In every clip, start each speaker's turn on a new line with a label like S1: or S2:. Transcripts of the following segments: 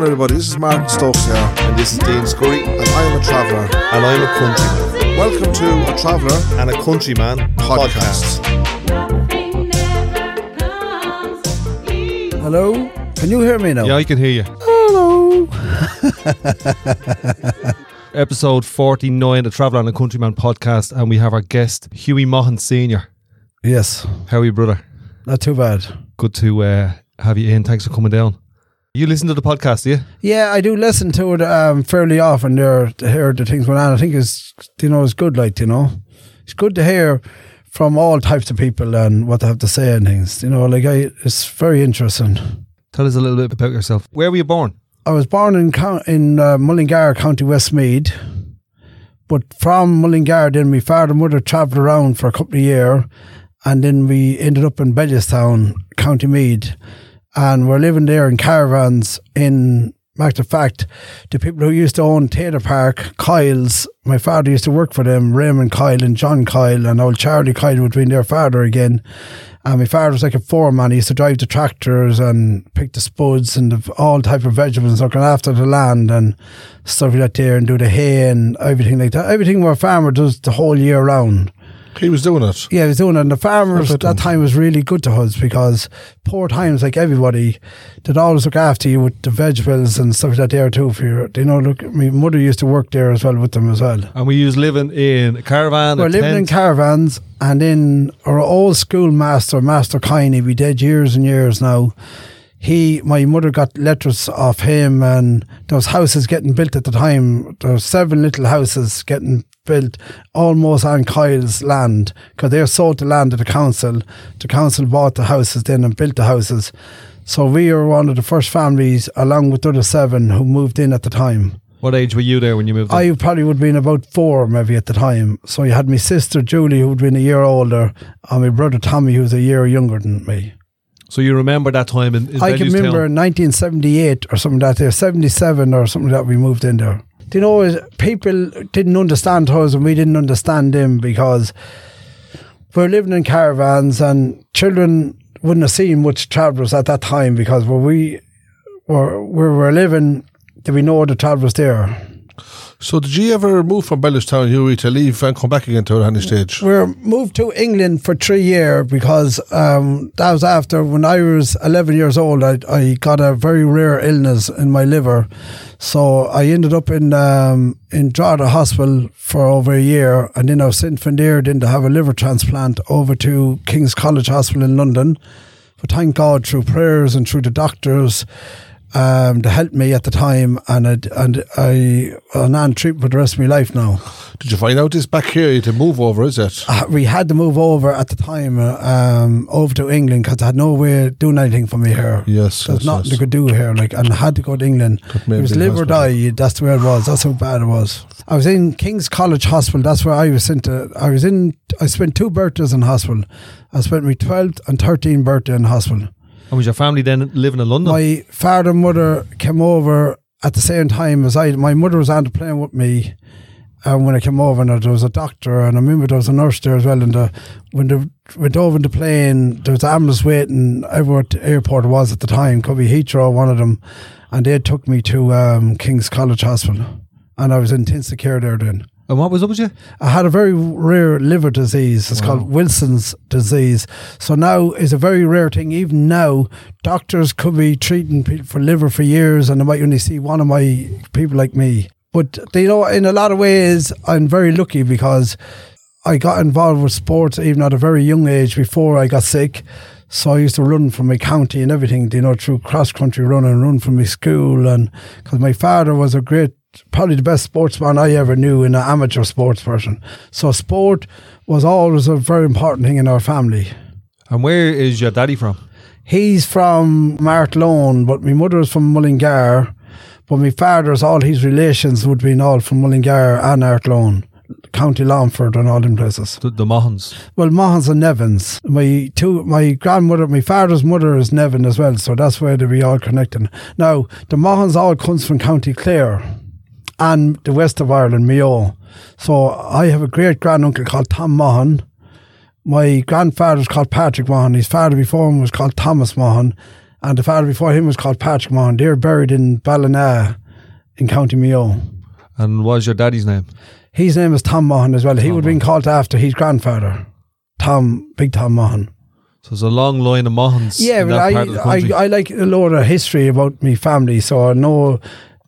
S1: going, everybody? This is Martin Stokes here,
S2: And this is Dean Scurry.
S1: and I am a traveller.
S2: And I'm a countryman.
S1: Welcome to A Traveller
S2: And a countryman
S1: Podcast.
S3: Hello? Can you hear me now?
S4: Yeah, I can hear you.
S3: Hello.
S4: Episode 49, the Traveller and a Countryman podcast, and we have our guest, Hughie Maughan Sr.
S3: Yes,
S4: How are you, brother?
S3: not too bad.
S4: Good to uh, have you in. Thanks for coming down. You listen to the podcast, do you?
S3: Yeah, I do listen to it um, fairly often there to hear the things going on. I think it's you know it's good, like you know, it's good to hear from all types of people and what they have to say and things. You know, like I, it's very interesting.
S4: Tell us a little bit about yourself. Where were you born?
S3: I was born in in uh, Mullingar, County Westmeath, but from Mullingar, then my father and mother travelled around for a couple of years, and then we ended up in Bellewstown, County Meath, and we're living there in caravans. In matter of fact, the people who used to own Tayto Park, Coyle's, my father used to work for them, Raymond Coyle and John Coyle, and old Charlie Coyle would be their father again. And my father was like a foreman. He used to drive the tractors and pick the spuds and the, all type of vegetables, looking after the land and stuff like that there, and do the hay and everything like that. Everything a farmer does the whole year round.
S1: He was doing it.
S3: Yeah, he was doing it. And the farmers at that time was really good to us because poor times, like everybody, they'd always look after you with the vegetables and stuff like that there too. For your, you know, look, my mother used to work there as well with them as well.
S4: And we used living in a caravan.
S3: We're living in caravans, and in our old school master, Master Kiney, we did years and years now. He, my mother got letters off him, and there was houses getting built at the time. There were seven little houses getting built almost on Coyle's land because they sold the land to the council. The council bought the houses then and built the houses. So we were one of the first families, along with the other seven, who moved in at the time.
S4: What age were you there when you moved in?
S3: I probably would have been about four maybe at the time. So you had my sister Julie, who'd been a year older, and my brother Tommy, who was a year younger than me.
S4: So you remember that time in, in
S3: I can remember in 1978 or something like that there, 77 or something like that we moved in there. Do you know, people didn't understand us and we didn't understand them because we're living in caravans and children wouldn't have seen much travellers at that time because where we were, where we were living, there be no other travellers there.
S1: So, did you ever move from Bellewstown, Hughie, to leave and come back again to any stage?
S3: we moved to England for three years because um, that was after when I was 11 years old. I, I got a very rare illness in my liver, so I ended up in um, in Drogheda Hospital for over a year, and then I was sent from there then to have a liver transplant over to King's College Hospital in London. But thank God, through prayers and through the doctors. Um, to help me at the time, and I, and I am on treatment for the rest of my life now.
S1: Did you find out this back here? You had to move over, is it?
S3: uh, we had to move over at the time um, over to England because I had no way of doing anything for me here.
S1: Yes,
S3: There's
S1: yes,
S3: nothing
S1: yes.
S3: they could do here, like, and I had to go to England. It was live or die. That's the way it was. That's how bad it was. I was in King's College Hospital. That's where I was sent to. I was in. I spent two birthdays in hospital. I spent my 12th and 13th birthday in hospital.
S4: And was your family then living in London?
S3: My father and mother came over at the same time as I. My mother was on the plane with me. And when I came over, and there was a doctor, and I remember there was a nurse there as well. And the, when they went over in the plane, there was ambulance waiting everywhere the airport was at the time. Could be Heathrow, one of them. And they took me to um, King's College Hospital. And I was in intensive care there then.
S4: And what was up with you?
S3: I had a very rare liver disease. It's called Wilson's disease. So now it's a very rare thing. Even now, doctors could be treating people for liver for years, and they might only see one of my people like me. But you know, in a lot of ways, I'm very lucky because I got involved with sports even at a very young age before I got sick. So I used to run from my county and everything, you know, through cross country running, run from my school, and because my father was a great, probably the best sportsman I ever knew in an amateur sports person. So sport was always a very important thing in our family.
S4: And where is your daddy from?
S3: He's from Athlone, but my mother is from Mullingar. But my father's, all his relations would be all from Mullingar and Athlone, County Longford and all them places.
S4: The, the Maughans.
S3: Well, Maughans and Nevins. My two, my grandmother, my father's mother is Nevin as well, so that's where they be all connected. Now, the Maughans all comes from County Clare and the west of Ireland, Mayo. So I have a great granduncle called Tom Maughan. My grandfather grandfather's called Patrick Maughan. His father before him was called Thomas Maughan. And the father before him was called Patrick Maughan. They're buried in Ballina in County Mayo.
S4: And what was your daddy's name?
S3: His name is Tom Maughan as well. He would have been called after his grandfather, Tom, Big Tom Maughan.
S4: So it's a long line of Maughans.
S3: Yeah, but I,
S4: part of the.
S3: I, I like a lot of history about me family, so I know.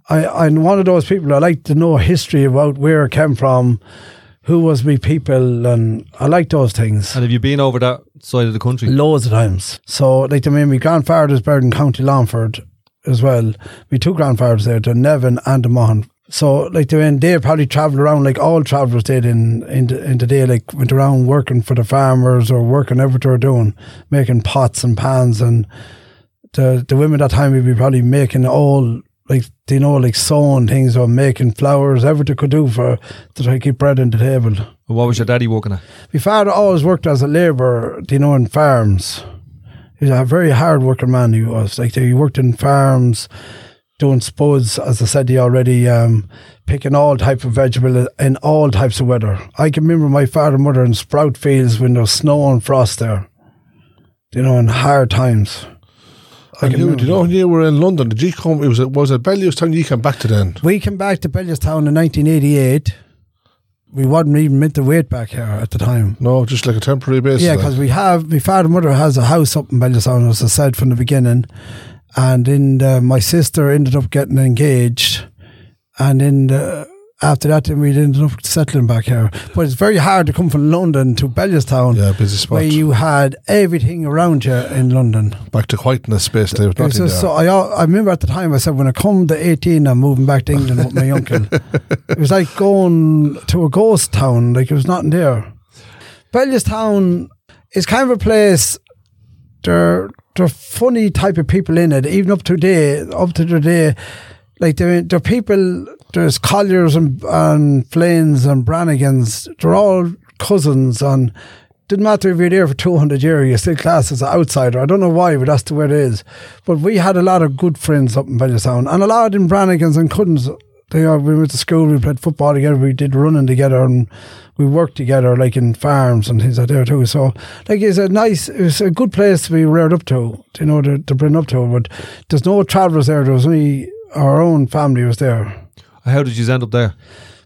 S3: I, I'm one of those people. I like to know history about where I came from, who was me people, and I like those things.
S4: and have you been over that side of the country?
S3: Loads of times. So, like, I mean, my grandfather's buried in County Longford as well. My two grandfathers there, the Nevin and the Maughan. So, like, mean, they probably travelled around like all travellers did in, in, the, in the day, like, went around working for the farmers or working everything they were doing, making pots and pans. And the, the women at that time would be probably making all, like, you know, like sewing things or making flowers, everything could do for to try to keep bread on the table.
S4: And what was your daddy working at?
S3: My father always worked as a labourer, you know, in farms. He's a very hard working man, he was. Like, he worked in farms, doing spuds, as I said to already, um, picking all type of vegetable in all types of weather. I can remember my father and mother in sprout fields when there was snow and frost there, you know, in hard times. I
S1: And
S3: can
S1: you, know, when you were in London, did you come? It was it was it Bellewstown you came back to then?
S3: We came back to Bellewstown in 1988. We wasn't even meant to wait back here at the time.
S1: No, just like a temporary basis.
S3: Yeah, because we have my father and mother has a house up in Bellewstown, as I said from the beginning, and then uh, my sister ended up getting engaged, and then uh, after that, then we ended up settling back here. But it's very hard to come from London to Bellewstown,
S1: yeah, busy spot.
S3: where you had everything around you in London.
S1: back to quietness space. There was
S3: It was
S1: nothing
S3: just
S1: there.
S3: so I, I remember at the time I said when I come to 18 I'm moving back to England with my uncle. It was like going to a ghost town, like it was nothing there. Bellewstown is kind of a place. There, there are funny type of people in it, even up to day, up to the day. Like there are people. There's Colliers and and Flanes and Brannigans. They're all cousins and didn't matter if you're there for 200 years, you're still classed as an outsider. I don't know why, but that's the way it is. But we had a lot of good friends up in Bellewstown, and a lot of them Brannigans and Cuddens. They are, we went to school, we played football together, we did running together, and we worked together, like in farms and things like that too. So, like, it's a nice, it's a good place to be reared up to, you know, to, to bring up to. But there's no travellers there. There was only our own family was there.
S4: How did you end up there?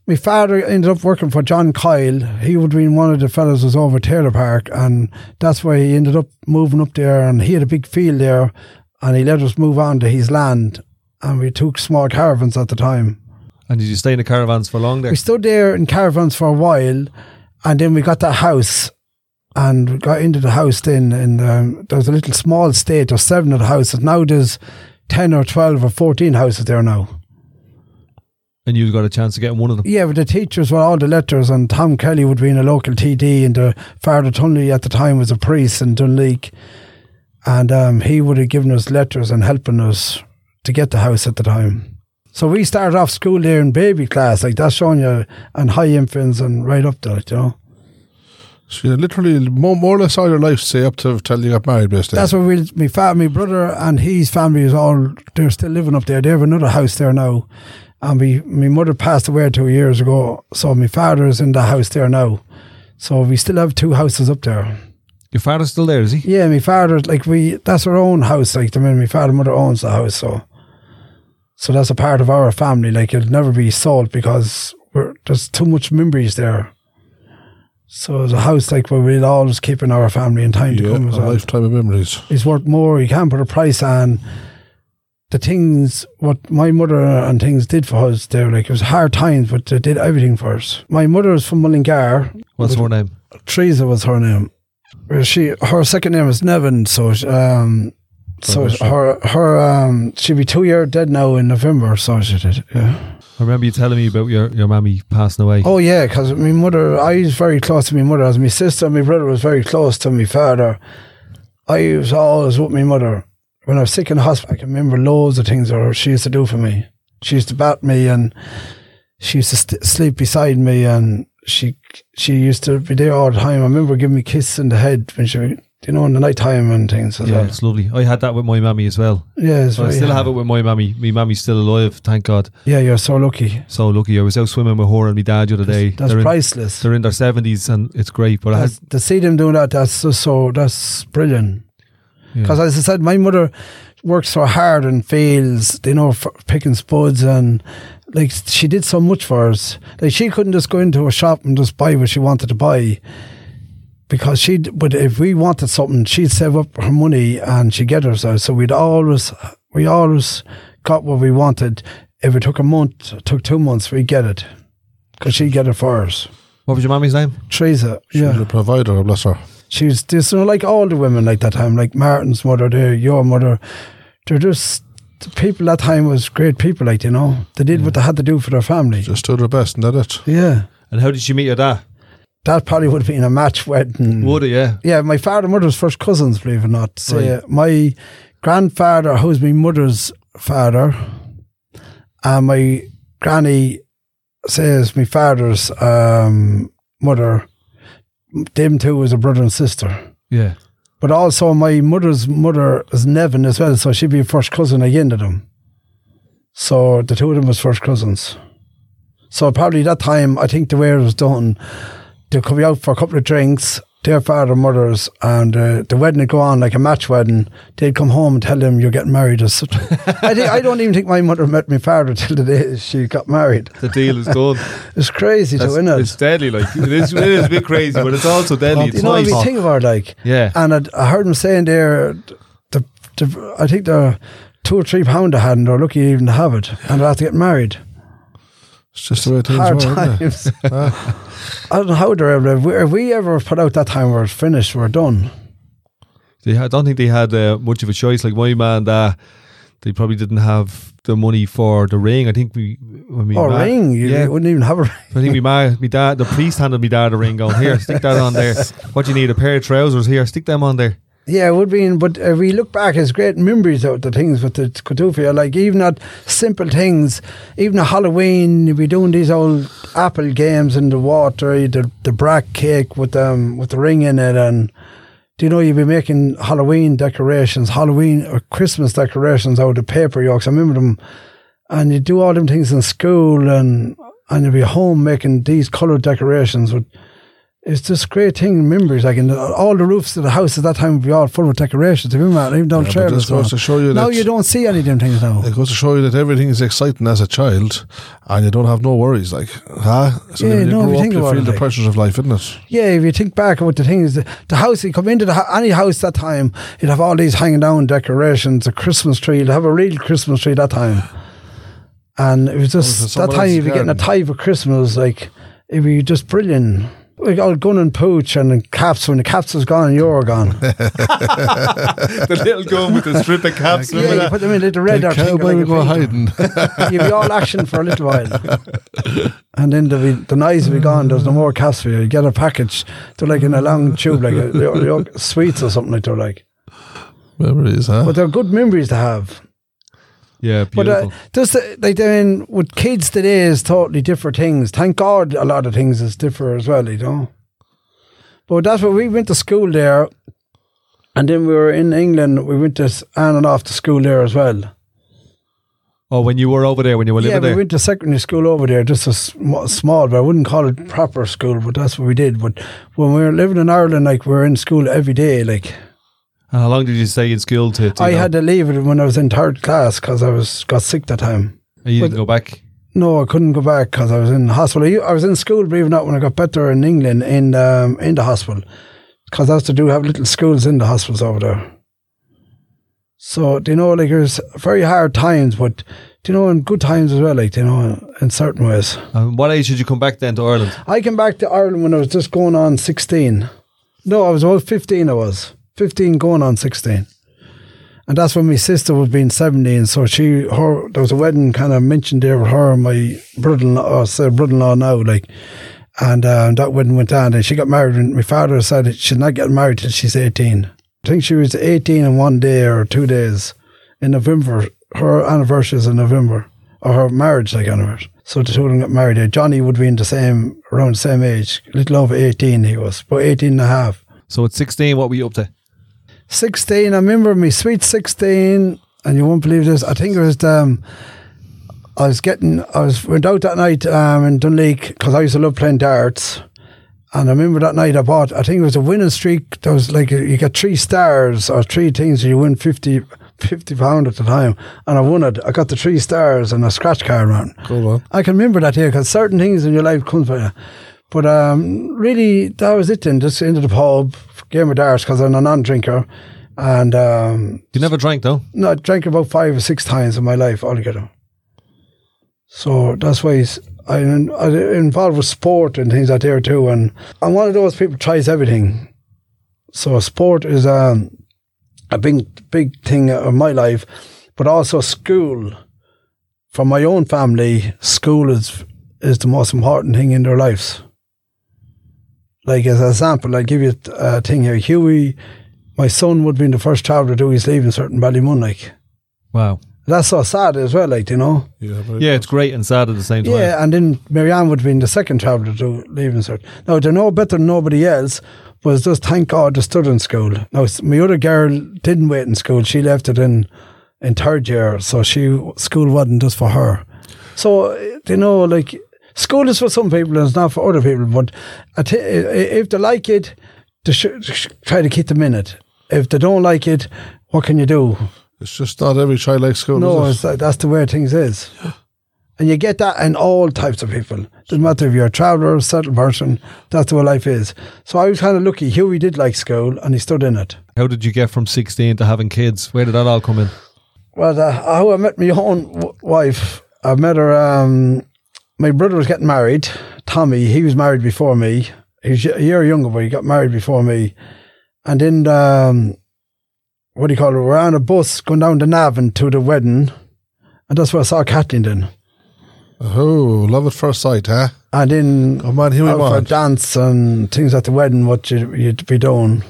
S3: My father ended up working for John Coyle. He would have been one of the fellows who was over Tayto Park, and that's why he ended up moving up there. And he had a big field there, and he let us move on to his land. And we took small caravans at the time.
S4: And did you stay in the caravans for long there?
S3: We stood there in caravans for a while, and then we got that house, and we got into the house. Then, and um, there was a little small state. There's seven of the houses now. There's ten or twelve or fourteen houses there now.
S4: And you've got a chance to get one of them.
S3: Yeah, but the teachers were all the letters, and Tom Kelly would be in a local TD, and the Father Tunley at the time was a priest in Duleek, and um, he would have given us letters and helping us to get the house at the time. So we started off school there in baby class, like that's showing you, and high infants and right up there, you know.
S1: So you literally more, more or less all your life, say up to till you got married, basically.
S3: That's what we, my, fa- my brother and his family is all, they're still living up there. They have another house there now. And me, my mother passed away two years ago. So my father is in the house there now. So we still have two houses up there.
S4: Your father's still there, is he?
S3: Yeah, my father, like we, that's our own house. Like, I mean, my father and mother owns the house. So, so that's a part of our family. Like, it'll never be sold because we're, there's too much memories there. So it's a house like where we'll always keep in our family in time to
S1: yeah,
S3: come as
S1: a
S3: well
S1: lifetime of memories.
S3: is worth more. You can't put a price on the things what my mother and things did for us there. Like it was hard times, but they did everything for us. My mother was from Mullingar.
S4: What's her name?
S3: Teresa was her name. Uh, She her second name was Nevin. So she, um, so her her um she'll be two years dead now in November. So she did. Yeah.
S4: I remember you telling me about your, your mammy passing away.
S3: Oh yeah, because my mother, I was very close to my mother. As my sister, and my brother was very close to my father. I was always with my mother. When I was sick in the hospital, I can remember loads of things that she used to do for me. She used to bat me, and she used to st- sleep beside me, and she she used to be there all the time. I remember giving me kisses in the head when she, you know, in the night time and things
S4: yeah,
S3: well.
S4: it's lovely. I had that with my mammy as well.
S3: Yeah, it's
S4: So I still have it with my mammy. My mammy's still alive, thank God.
S3: Yeah, you're so lucky.
S4: So lucky. I was out swimming with her and my dad the other day.
S3: That's
S4: they're, in,
S3: priceless.
S4: they're in their 70s and it's great. But I had,
S3: to see them doing that, that's just so that's brilliant. Because as I said, my mother worked so hard and fails, you know, for picking spuds and like she did so much for us. Like she couldn't just go into a shop and just buy what she wanted to buy. Because she, but if we wanted something, she'd save up her money and she'd get us out. So we'd always, we always got what we wanted. If it took a month, it took two months, we'd get it. Because she'd get it for us.
S4: What was your mummy's name?
S3: Teresa,
S1: She was
S3: yeah.
S1: a provider, bless her.
S3: She was just you know, like all the women like that time, like Martin's mother, there, your mother. They're just the people that time was great people, like you know. They did what they had to do for their family.
S1: Just do their best and that it.
S3: Yeah,
S4: And how did she meet your dad?
S3: that probably would have been a match wedding.
S4: Would it, yeah.
S3: Yeah, my father and mother's first cousins, believe it or not. So,
S4: Right.
S3: yeah, my grandfather, who's my mother's father, and my granny says my father's um, mother, them two was a brother and sister.
S4: Yeah.
S3: But also my mother's mother is Nevin as well, so she'd be a first cousin again to them. So the two of them was first cousins. So probably that time, I think the way it was done, they'd come out for a couple of drinks, their father and mothers, and uh, the wedding would go on like a match wedding. They'd come home and tell them you're getting married as such. I, I don't even think my mother met my father till the day she got married.
S4: The deal is done.
S3: It's crazy
S4: That's,
S3: to win
S4: it's
S3: it.
S4: deadly. Like it is, it is a bit crazy, but it's also deadly.
S3: You
S4: It's
S3: know, if
S4: nice.
S3: you think about it, like,
S4: yeah.
S3: And I'd, I heard him saying there, the, the, I think the two or three pound they had, and they're lucky even to have it, and they have to get married.
S1: It's just the way things
S3: Hard
S1: were,
S3: times. I don't know how they're ever. If we, we ever put out that time where it's finished, we're done.
S4: They had, I don't think they had uh, much of a choice. Like my man, uh, they probably didn't have the money for the ring. I think we when we
S3: or
S4: ma-
S3: ring, you
S4: yeah.
S3: wouldn't even have a ring.
S4: I think my ma, my dad, the priest handed me dad a ring. Going here, stick that on there. What do you need? A pair of trousers here. Stick them on there.
S3: Yeah, it would be. But if we look back, it's great memories of the things with the you. Like even at simple things, even at Halloween, be doing these old apple games in the water, the the brack cake with um with the ring in it, and do you know you'd be making Halloween decorations, Halloween or Christmas decorations out of paper yolks. I remember them, and you do all them things in school, and and you'd be home making these coloured decorations with it's just great thing, memories. Like in the, all the roofs of the house at that time would be all full of decorations. If you remember, even down
S1: Yeah,
S3: trailers.
S1: this goes to show you
S3: now you don't see any of them things now.
S1: It goes to show you that everything is exciting as a child, and you don't have no worries. Like, huh? So
S3: Yeah,
S1: you
S3: no,
S1: grow
S3: you
S1: up,
S3: think
S1: you
S3: about
S1: feel
S3: it,
S1: the
S3: like-
S1: pressures of life, isn't it?
S3: Yeah, if you think back about the things, the, the house you come into the, any house that time, you'd have all these hanging down decorations, a Christmas tree. You'd have a real Christmas tree that time, and it was just that time you'd be getting a tie for Christmas. Like it'd be just brilliant. Like all gun and pooch and the caps when the caps was gone and you're gone.
S4: the little gun with the strip of caps.
S3: yeah, you put them in the red
S1: The
S3: or thing,
S1: cowboy
S3: like
S1: would
S3: a
S1: go
S3: painter.
S1: hiding.
S3: You'd be all action for a little while. and then the, the knives will be gone. There's no more caps for you. You get a package. They're like in a long tube, like a, they're- they're sweets or something like they're like.
S1: Memories, huh?
S3: But they're good memories to have.
S4: Yeah,
S3: But uh, just uh, like then with kids today is totally different things. Thank God a lot of things is different as well, you know. But that's what we went to school there, and then we were in England. We went to on and off to school there as well.
S4: oh, when you were over there, when you were
S3: yeah,
S4: living there?
S3: Yeah, we went to secondary school over there, just a sm- small, but I wouldn't call it proper school, but that's what we did. But when we were living in Ireland, like we were in school every day. Like
S4: and how long did you stay in school to? to
S3: I
S4: know?
S3: had to leave it when I was in third class because I was got sick that time.
S4: And you didn't
S3: but-
S4: go back.
S3: No, I couldn't go back because I was in the hospital. I was in school, believe it or not, when I got better in England in um, in the hospital because that's to do have little schools in the hospitals over there. So do you know, like there's very hard times, but do you know, in good times as well, like you know, in certain ways.
S4: And what age did you come back then to Ireland?
S3: I came back to Ireland when I was just going on 16. No, I was about 15, I was. 15 going on 16. And that's when my sister was being 17. So she, her, there was a wedding kind of mentioned there with her and my brother-in-law, or say brother-in-law now, like. And um, that wedding went on and she got married and my father said she's not getting married till she's 18. I think she was 18 in one day or two days in November. Her anniversary is in November, or her marriage, like anniversary. So the two of them got married. Uh, Johnny would be in the same, around the same age, little over 18 he was, about 18 and a half.
S4: So at 16, what were you up to?
S3: 16, I remember me sweet 16, and you won't believe this, I think it was, um, I was getting, I was, went out that night um, in Duleek, because I used to love playing darts, And I remember that night I bought, I think it was a winning streak. There was like, you get three stars or three things, and you win 50, 50 pound at the time. And I won it. I got the three stars and a scratch card around.
S1: Go on.
S3: I can remember that here because certain things in your life come for you. But um, really, that was it then. Just into the pub, game of darts because I'm a non-drinker. And um,
S4: You never drank, though.
S3: no, I drank about five or six times in my life altogether. So that's why it's- I, I involved with sport and things like there too. And I'm one of those people tries everything. So sport is um, a big, big thing in my life, but also school. For my own family, school is is the most important thing in their lives. Like as an example, I give you uh, a thing here. Hughie, my son would be the first child to do his leaving cert in Ballymun, like.
S4: Wow.
S3: That's so sad as well, like, you know.
S1: Yeah,
S4: Yeah, it's great and sad at the same time.
S3: Yeah, and then Marianne would have been the second child to do leaving cert. Now, they're no better than nobody else, but it's just thank God they stood in school. Now, my other girl didn't wait in school. She left it in, in third year, so she school wasn't just for her. So, you know, like, school is for some people and it's not for other people, but I if they like it, they should sh- try to keep them in it. If they don't like it, what can you do?
S1: It's just not every child likes school.
S3: No,
S1: is
S3: it's like, that's the way things is. And you get that in all types of people. Doesn't matter if you're a traveller, or a settled person, that's the way life is. So I was kind of lucky. Hughie did like school and he stood in it.
S4: How did you get from 16 to having kids? Where did that all come in?
S3: Well, uh, how I met my own w- wife, I met her, um, my brother was getting married, Tommy, he was married before me. He's a year younger, but he got married before me. And then, um, what do you call it? We're on a bus going down to Navan to the wedding. And that's where I saw Kathleen then.
S1: Oh, love at first sight, huh?
S3: And then
S1: Oh man, here we
S3: out for a
S1: want.
S3: dance and things at the wedding, what you, you'd be doing.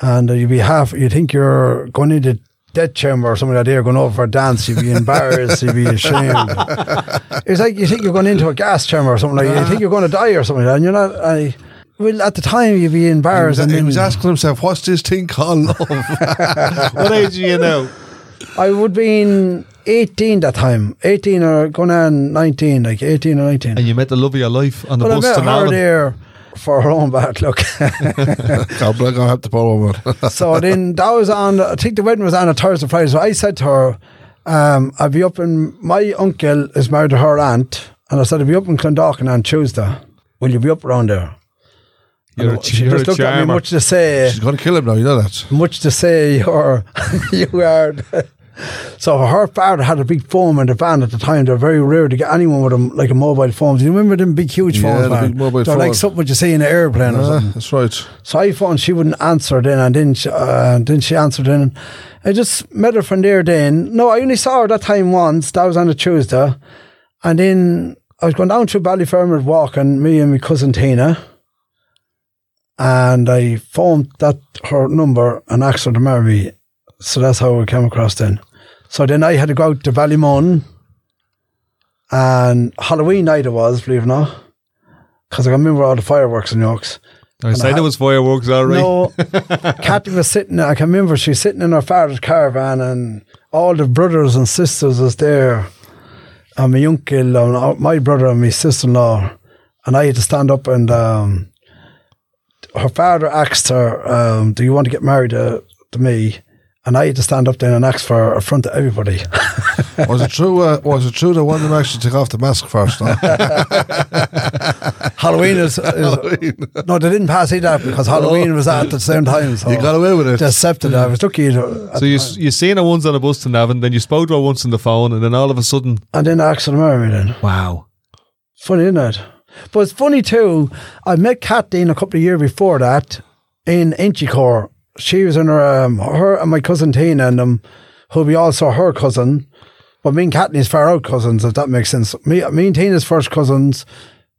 S3: And uh, you'd be half, you think you're going into death chamber or something like that, you're going over for a dance, you'd be embarrassed, you'd be ashamed. it's like you think you're going into a gas chamber or something like that. You think you're going to die or something like that, and you're not. I, well, at the time, you'd be
S1: He was,
S3: embarrassed. and
S1: he was asking himself, "What's this thing called love?"
S4: what age are you now?
S3: I would be been 18 that time, 18 or going on 19, like 18 or 19.
S4: And you met the love of your life on the
S3: But I
S4: bus
S3: met
S4: to
S3: her
S4: Navan.
S3: there for her own bad luck.
S1: God, I'm gonna have to borrow one.
S3: so then that was on, I think the wedding was on a Thursday, Friday. So I said to her, um, I'll be up in, my uncle is married to her aunt. And I said, I'll be up in Clondalkin on Tuesday. Will you be up around there?
S4: You're, a,
S3: she
S4: you're
S3: just looked at me much to say,
S1: She's gonna kill him now. You know that.
S3: much to say you're, you are. So her father had a big phone in the van at the time. They're very rare to get anyone with them like a mobile phone. Do you remember them big, huge
S1: Yeah,
S3: phones?
S1: the big mobile
S3: They're like something you see in an airplane or
S1: Ah,
S3: something.
S1: that's right.
S3: So I phoned, she wouldn't answer then, and then she, uh, then she answered then. I just met her from there then. No, I only saw her that time once. That was on a Tuesday. And then I was going down to Ballyfermot walking, me and my cousin Tina. And I phoned that her number and asked her to marry me. So that's how we came across then. So then I had to go out to Ballymun. And Halloween night it was, believe it or not. Because I remember all the fireworks in Yorks.
S4: I said there was fireworks, already.
S3: No, Kathy was sitting. I can remember she was sitting in her father's caravan, and all the brothers and sisters was there, and my uncle, and my brother, and my sister-in-law, and I had to stand up and. Um, her father asked her, um, "Do you want to get married to, to me?" And I had to stand up then and ask for her in front of everybody.
S1: Was it true? Uh, was it true that one of them actually took off the mask first? No?
S3: Halloween is, is no, they didn't pass either because Halloween was at the same time. So
S1: you got away with it.
S3: they accepted it. I was lucky. to-
S4: So you you seen her once on a bus to Navan, then you spoke to her once on the phone, and then all of a sudden,
S3: and then I asked her to marry me then.
S4: wow.
S3: Funny, isn't it? But it's funny too. I met Kathleen a couple of years before that in Inchicore. She was in her, um, her and my cousin Tina, and um, who'll be also her cousin. But me and Kathleen's far out cousins, if that makes sense. Me, me and Tina's first cousins,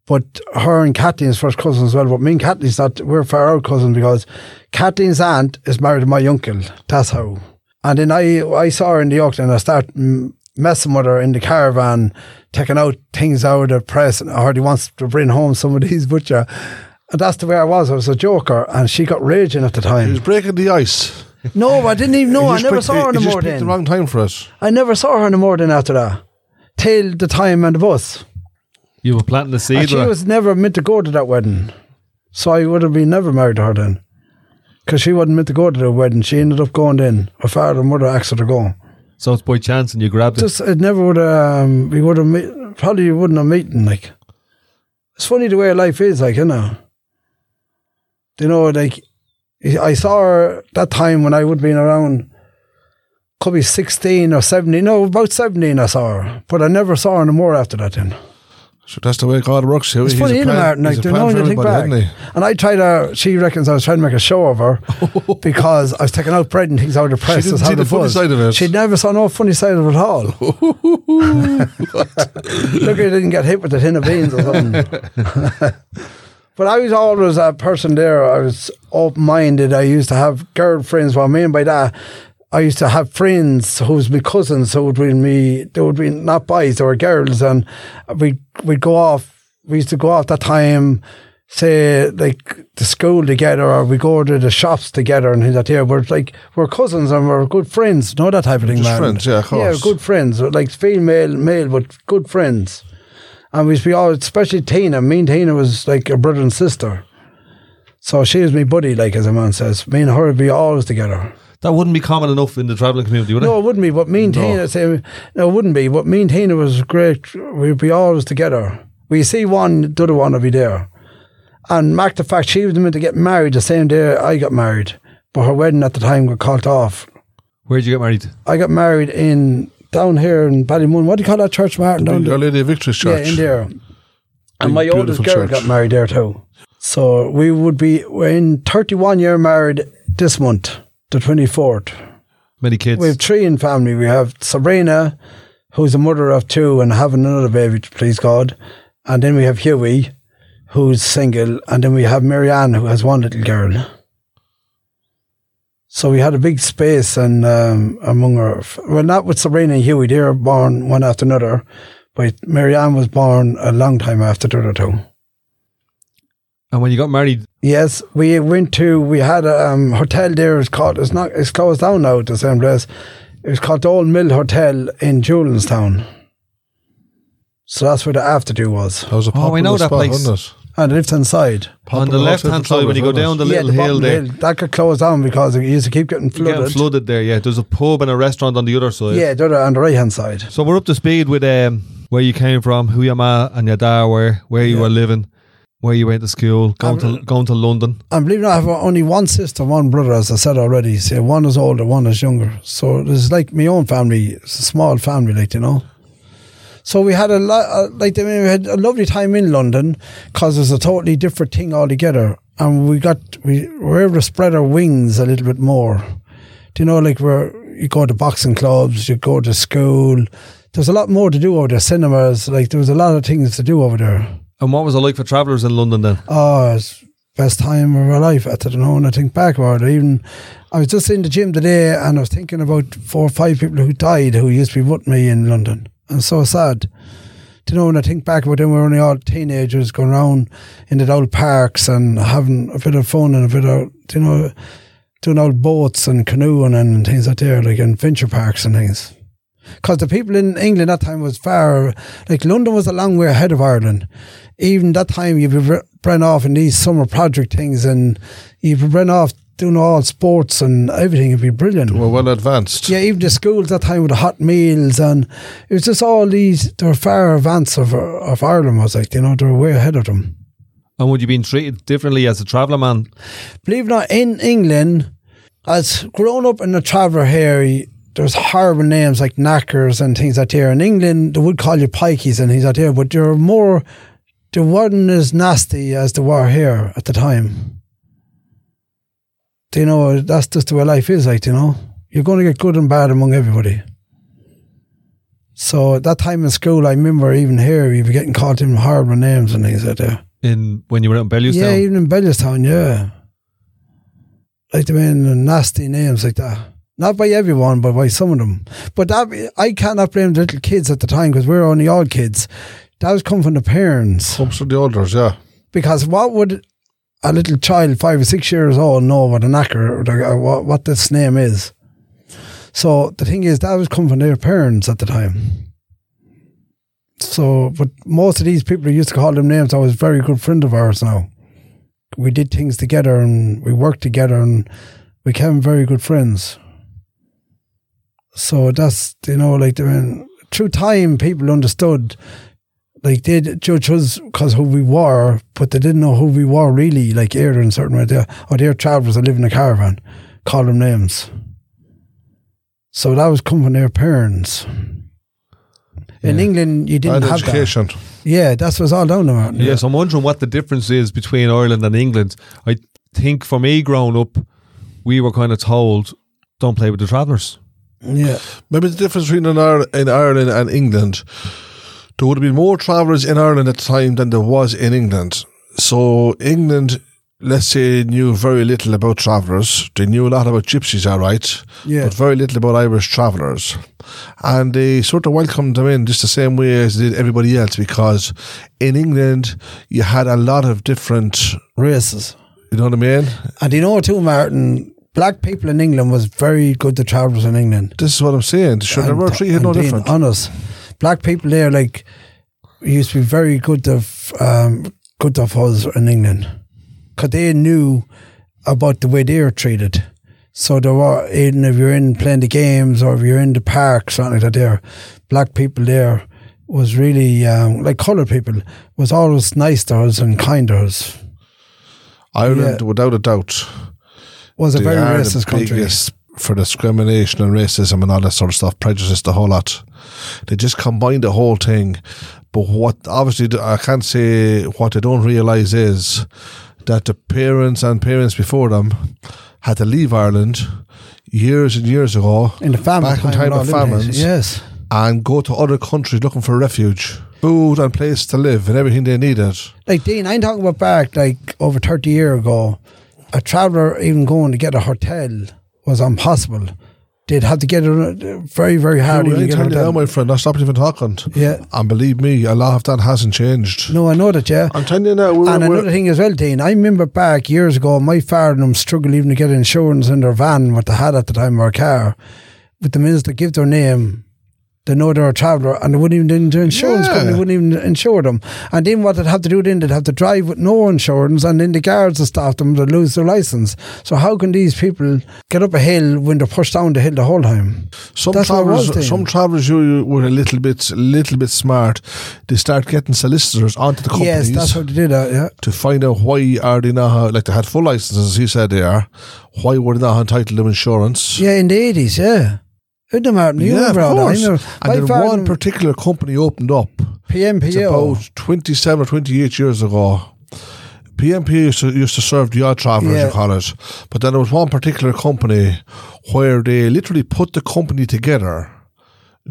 S3: but her and Kathleen's first cousins as well. But me and Kathleen's not, we're far out cousins because Kathleen's aunt is married to my uncle. That's how. And then I, I saw her in the Oakland and I started messing with her in the caravan, taking out things out of the press. And I wants to bring home some of these butcher. And that's the way I was. I was a joker. And she got raging at the time.
S1: He was breaking the ice.
S3: No, I didn't even know. I never
S1: picked
S3: saw her
S1: he
S3: no
S1: just
S3: more
S1: picked
S3: then.
S1: the wrong time for us.
S3: I never saw her no more than after that. Till the time on the bus.
S4: You were planting the seed.
S3: And she
S4: or-
S3: was never meant to go to that wedding. So I would have been never married to her then. Because she wasn't meant to go to the wedding. She ended up going then. Her father and mother asked her to go.
S4: so it's by chance and you grabbed it.
S3: Just, it never would have, um, we would have, met, probably wouldn't have meeting, like. It's funny the way life is, like, you know. You know, like, I saw her that time when I would have been around, could be 16 or 17, no, about 17 I saw her. But I never saw her no more after that then.
S1: So that's the way God works. He-
S3: It's
S1: he's
S3: funny,
S1: plan,
S3: Martin? Like,
S1: a
S3: you know, when you think back. And I tried to, she reckons I was trying to make a show of her because I was taking out bread and things out of the press.
S1: didn't
S3: how
S1: see the funny
S3: was.
S1: side of it.
S3: She never saw no funny side of it at all. Look, I didn't get hit with a tin of beans or something. But I was always a person there. I was open minded. I used to have girlfriends. What I mean by that, I used to have friends who was my cousins who would be me. They would be not boys, they were girls, and we we'd go off. We used to go off that time. Say like the school together, or we go to the shops together, and things like that. We're like we're cousins and we're good friends. Know that type of thing,
S1: Just
S3: man.
S1: friends, yeah, of
S3: Yeah, good friends, like female, male, but good friends. And we used to be all, especially Tina. Me and Tina was like a brother and sister. So she was my buddy, like as a man says. Me and her would be always together.
S4: that wouldn't be common enough in the travelling community, would it?
S3: No, it wouldn't be. But me and Tina, say, no, it wouldn't be. But me and Tina was great. We'd be always together. We see one, the other one would be there. And mark the fact, she was meant to get married the same day I got married. But her wedding at the time got called off.
S4: Where'd you get married?
S3: I got married in down here in Ballymun. What do you call that church, Martin? Down
S1: Our Lady of Victory Church.
S3: Yeah, in there. And my oldest girl
S1: church.
S3: got married there too. So we would be we're in 31 year married this month, the 24th.
S4: Many kids.
S3: We have three in family. We have Sabrina, who's a mother of two and having another baby, please God. And then we have Hughie, who's single. And then we have Marianne, who has one little girl. So we had a big space and um, among our, well, not with Sabrina and Huey, they were born one after another, but Marianne was born a long time after the other two.
S4: and when you got married,
S3: Yes, we went to, we had a um, hotel there, it's called, it's not, it's closed down now at the same place. It was called the Old Mill Hotel in Julianstown. So that's where the after do was.
S1: That was a
S4: Oh, I know that
S1: spot,
S4: place.
S3: And the left hand side.
S4: on the left hand side, when you go down the
S3: yeah,
S4: little
S3: the
S4: hill there,
S3: hill. That could close down because it used to keep getting
S4: you get
S3: flooded.
S4: flooded there. Yeah, there's a pub and a restaurant on the other side.
S3: Yeah, the other on the right hand side.
S4: So we're up to speed with um, where you came from, who your ma and your dad were, where you
S3: Yeah.
S4: were living, where you went to school, going
S3: Um,
S4: to going to London.
S3: I believe it or not, I have only one sister, one brother, as I said already. So one is older, one is younger. So it's like my own family. It's a small family, like, you know. So we had a lot, uh, like, I mean, we had a lovely time in London because it was a totally different thing altogether. And we got, we were able to spread our wings a little bit more. Do you know, like, where you go to boxing clubs, you go to school. There's a lot more to do over there, cinemas. Like, there was a lot of things to do over there.
S4: And what was it like for travellers in London then?
S3: Oh, it's best time of my life. I don't know when I think back about it. Even I was just in the gym today and I was thinking about four or five people who died who used to be with me in London. And so sad. Do you know when I think back about them, we were only all teenagers going around in the old parks and having a bit of fun and a bit of, you know, doing old boats and canoeing and things like that, like in adventure parks and things. Because the people in England that time was far, like London was a long way ahead of Ireland. Even that time, you'd be bring off in these summer project things and you'd be bring off doing all sports and everything. It'd be brilliant.
S1: We're well advanced.
S3: Yeah, even the schools that time with the hot meals and it was just all these, they were far advance of, of Ireland I was like, you know, they were way ahead of them.
S4: And would you been treated differently as a traveller man?
S3: believe it or not, in England, as grown up in a traveller here, there's horrible names like knackers and things like that. In England, they would call you pikeys and things like that, but they're more, they weren't as nasty as they were here at the time. Do you know, that's just the way life is like, you know. You're going to get good and bad among everybody. So at that time in school, I remember even here, you'd be getting called in horrible names and things like that.
S4: In when you were out in Bellewstown?
S3: Yeah, even in Bellewstown, yeah. Like they mean nasty names like that. Not by everyone, but by some of them. But that I cannot blame the little kids at the time because we were only old kids. That was coming from the parents.
S1: Comes from the olders, yeah.
S3: Because what would a little child, five or six years old, know what a knacker or what, what this name is? So the thing is, that was coming from their parents at the time. So, but most of these people used to call them names, I was a very good friend of ours now. We did things together and we worked together and we became very good friends. So that's, you know, like, I mean, through time, people understood, like, they judge us because who we were, but they didn't know who we were really, like, here in certain way. They, or they're travellers that live in a caravan, call them names. So that was coming from their parents. In
S4: Yeah.
S3: England, you didn't
S1: And
S3: have that.
S1: education.
S3: Yeah, that's what's all down about.
S4: Yes, I'm wondering what the difference is between Ireland and England. I think for me growing up, we were kind of told, don't play with the travellers.
S3: Yeah.
S1: Maybe the difference between in, Ireland, in Ireland and England, there would have been more travellers in Ireland at the time than there was in England. So England, let's say, knew very little about travellers. They knew a lot about gypsies, all right,
S3: Yeah.
S1: but very little about Irish travellers. And they sort of welcomed them in just the same way as did everybody else because in England, you had a lot of different,
S3: Races.
S1: you know what I mean?
S3: And you know too, Martin, black people in England was very good to travellers in England.
S1: This is what I'm saying. They
S3: And-
S1: were treated no
S3: and being
S1: different.
S3: Honest. Black people there, like, used to be very good to, um, good to us in England. Because they knew about the way they were treated. So there were, even if you're in playing the games or if you're in the park, something like that there, black people there was really, um, like coloured people, was always nice to us and kind to us.
S1: Ireland,
S3: Yeah.
S1: without a doubt,
S3: Was a very racist country.
S1: for discrimination and racism and all that sort of stuff, prejudice, the whole lot. They just combine the whole thing. But what obviously I can't say what they don't realise is that the parents and parents before them had to leave Ireland years and years ago
S3: In the famine
S1: back in
S3: time,
S1: of famines
S3: Yes.
S1: and go to other countries looking for refuge, food and place to live and everything they needed.
S3: Like Dean, I'm talking about back like over 30 years ago. A traveller even going to get a hotel was impossible. They'd have to get it very, very hard.
S1: I
S3: even to a
S1: tell you now, my friend, I stopped even talking.
S3: Yeah.
S1: And believe me, a lot of that hasn't changed.
S3: No, I know that, yeah.
S1: I'm telling you now, we're,
S3: And
S1: we're-
S3: another thing as well, Dean, I remember back years ago, my father and them struggled even to get insurance in their van, what they had at the time, or car. With the to give their name, they know they're a traveller and they wouldn't even, the insurance
S1: Yeah.
S3: company wouldn't even insure them. And then what they'd have to do then, they'd have to drive with no insurance and then the guards would stop them, they'd lose their licence. So how can these people get up a hill when they're pushed down the hill the whole time?
S1: some
S3: that's what I was
S1: travellers, some travellers who were a little bit, little bit smart. They start getting solicitors onto the companies
S3: Yes, that's how they did that, yeah.
S1: to find out why are they not like they had full licenses, as he said they are. Why were they not entitled to insurance?
S3: Yeah, in the 80s, yeah. Isn't it, Martin? You
S1: Yeah, of
S3: remember all that? I
S1: course. And then one particular company opened up. PMPA.
S3: Oh.
S1: about 27 or 28 years ago. PMP used to, used to serve the odd traveller, as
S3: Yeah.
S1: you call it. But then there was one particular company where they literally put the company together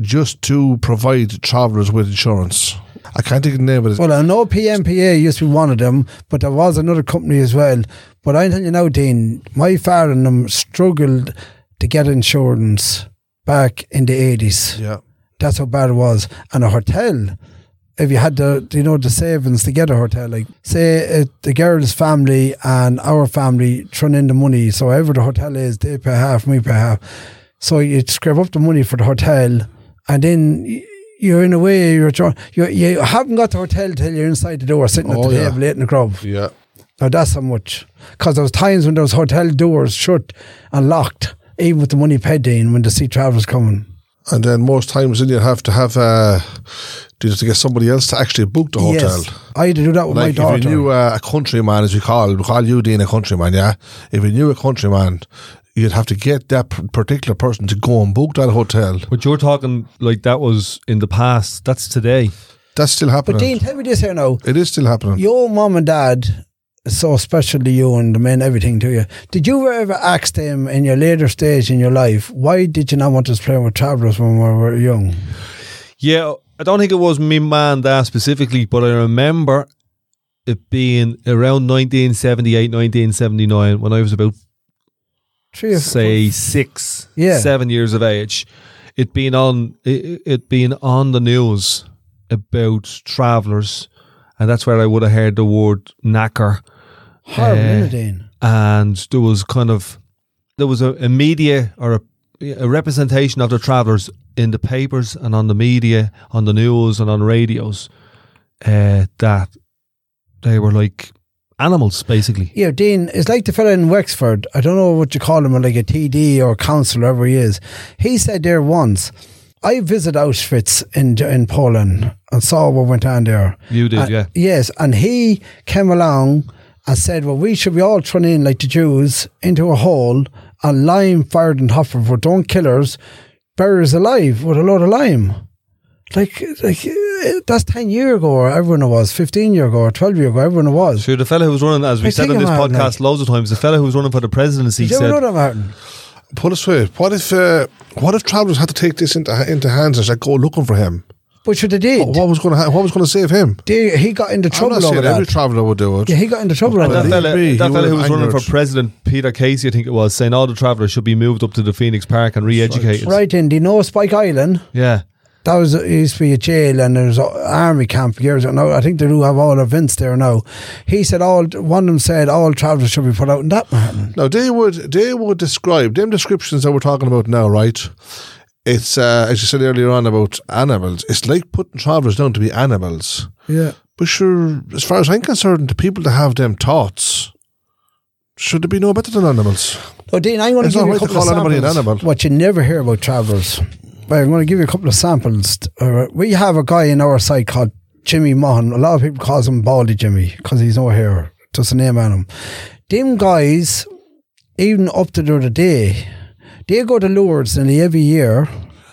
S1: just to provide travellers with insurance. I can't think of the name of it.
S3: Well, I know PMPA used to be one of them, but there was another company as well. But I tell you now, Dean, my father and them struggled to get insurance back in the 80s.
S1: yeah.
S3: That's how bad it was. And a hotel, if you had the, you know, the savings to get a hotel, like say uh, the girl's family and our family thrown in the money, so whatever the hotel is, they pay half, we pay half. So you'd scrape up the money for the hotel, and then you're in a way you're trying, you you haven't got the hotel till you're inside the door, sitting
S1: Oh,
S3: at the
S1: yeah.
S3: table eating the grub.
S1: Yeah.
S3: Now that's how much. Because there was times when those hotel doors shut and locked, even with the money paid in when the sea travellers coming.
S1: And then most times then you have to have uh, you have to get somebody else to actually book the hotel.
S3: Yes, I had to do that with
S1: Like
S3: my daughter.
S1: if you knew uh, a countryman, as we call, we call you Dean a countryman, yeah. If you knew a countryman, you'd have to get that particular person to go and book that hotel.
S4: But you're talking like that was in the past. That's today.
S1: That's still happening.
S3: But Dean, tell me this here now.
S1: it is still happening.
S3: Your mum and dad is so special to you and they mean everything to you. Did you ever ask them in your later stage in your life, why did you not want us playing with travellers when we were young?
S4: Yeah, I don't think it was me man that specifically, but I remember it being around 1978, 1979 when I was about
S3: Three
S4: say six,
S3: Yeah.
S4: seven years of age. It being on it, it being on the news about travellers, and that's where I would have heard the word knacker.
S3: Horrible,
S4: Uh, and there was kind of there was a, a media or a a representation of the travellers in the papers and on the media, on the news and on radios, uh, that they were like animals, basically.
S3: Yeah, Dean, it's like the fella in Wexford. I don't know what you call him, like a TD or councillor, whoever he is. He said there once, I visited Auschwitz in in Poland and saw what went on there.
S4: You did,
S3: Uh,
S4: yeah.
S3: Yes, and he came along and said, well, we should be all thrown in like the Jews into a hole and lime fired and top of it. Don't kill us, bury us alive with a load of lime. Like, like that's 10 years ago, or everyone it was, 15 years ago, or 12 years ago, everyone it was.
S4: Sure, the fella who was running, as we
S3: I
S4: said on this
S3: I'm
S4: podcast
S3: like-
S4: loads of times, the fella who was running for the presidency
S3: Did you
S4: said,
S3: ever know that, Martin?
S1: Put us straight. What if uh, what if travellers had to take this into into hands and said, go looking for him?
S3: But sure they did.
S1: What, what was going to ha- what was going to save him?
S3: They- he got into
S1: I'm
S3: trouble
S1: not
S3: over
S1: saying every traveller would do it.
S3: yeah, he got into trouble
S1: Well,
S4: that
S3: that.
S1: he-
S4: fella,
S1: he
S4: that fella who was running for president, Peter Casey, I think it was, saying all the travellers should be moved up to the Phoenix Park and re-educated.
S3: Right in, do you know Spike Island?
S4: Yeah.
S3: That was it used to be a jail and there's an army camp years ago. Now I think they do have all events there now. He said all one of them said all travellers should be put out in that Martin.
S1: Now they would they would describe them descriptions that we're talking about now, right? It's uh, as you said earlier on about animals. It's like putting travellers down to be animals.
S3: Yeah.
S1: But sure, as far as I'm concerned, the people that have them thoughts should they be no better than animals?
S3: Oh, Dean, I'm going to
S1: It's
S3: give you a couple of
S1: anybody an
S3: samples.
S1: animal.
S3: What you never hear about travellers. Well, I'm going to give you a couple of samples. Uh, we have a guy in our site called Jimmy Mahan. A lot of people call him Baldy Jimmy because he's no hair. Just a name on him. Them guys, even up to the other day, they go to Lourdes nearly every year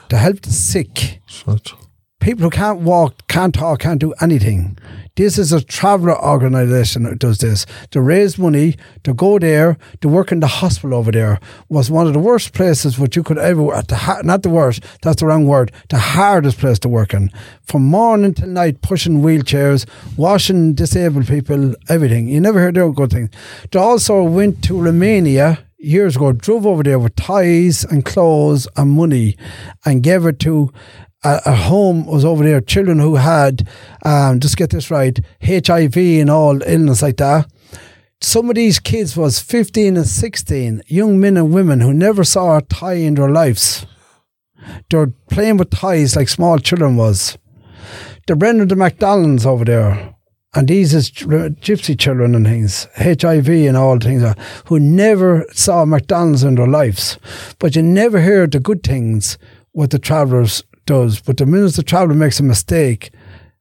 S3: to help the sick
S1: Right.
S3: people who can't walk, can't talk, can't do anything. This is a traveller organisation that does this. To raise money, to go there, to work in the hospital over there was one of the worst places which you could ever, at the, ha- not the worst, that's the wrong word, the hardest place to work in. From morning till night, pushing wheelchairs, washing disabled people, everything. You never heard of good things. They also went to Romania years ago, drove over there with ties and clothes and money and gave it to a, a home was over there, children who had, um, just get this right, HIV and all illness like that. Some of these kids was 15 and 16, young men and women who never saw a tie in their lives. They're playing with ties like small children was. They're Brendan the McDonald's over there. And these is gypsy children and things, HIV and all things, who never saw McDonald's in their lives. But you never hear the good things what the travellers does. But the minute the traveller makes a mistake,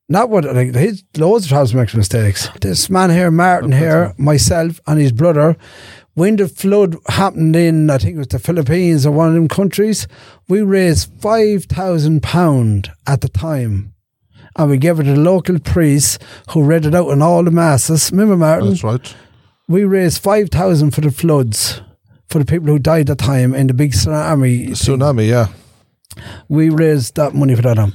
S3: not what like his loads of travellers make mistakes. This man here, Martin here, myself and his brother, when the flood happened in I think it was the Philippines or one of them countries, we raised five thousand pound at the time. And we gave it to the local priest who read it out in all the masses. Remember, Martin?
S1: That's right.
S3: we raised 5,000 for the floods, for the people who died at the time in the big tsunami.
S1: The tsunami, yeah.
S3: We raised that money for that. Um,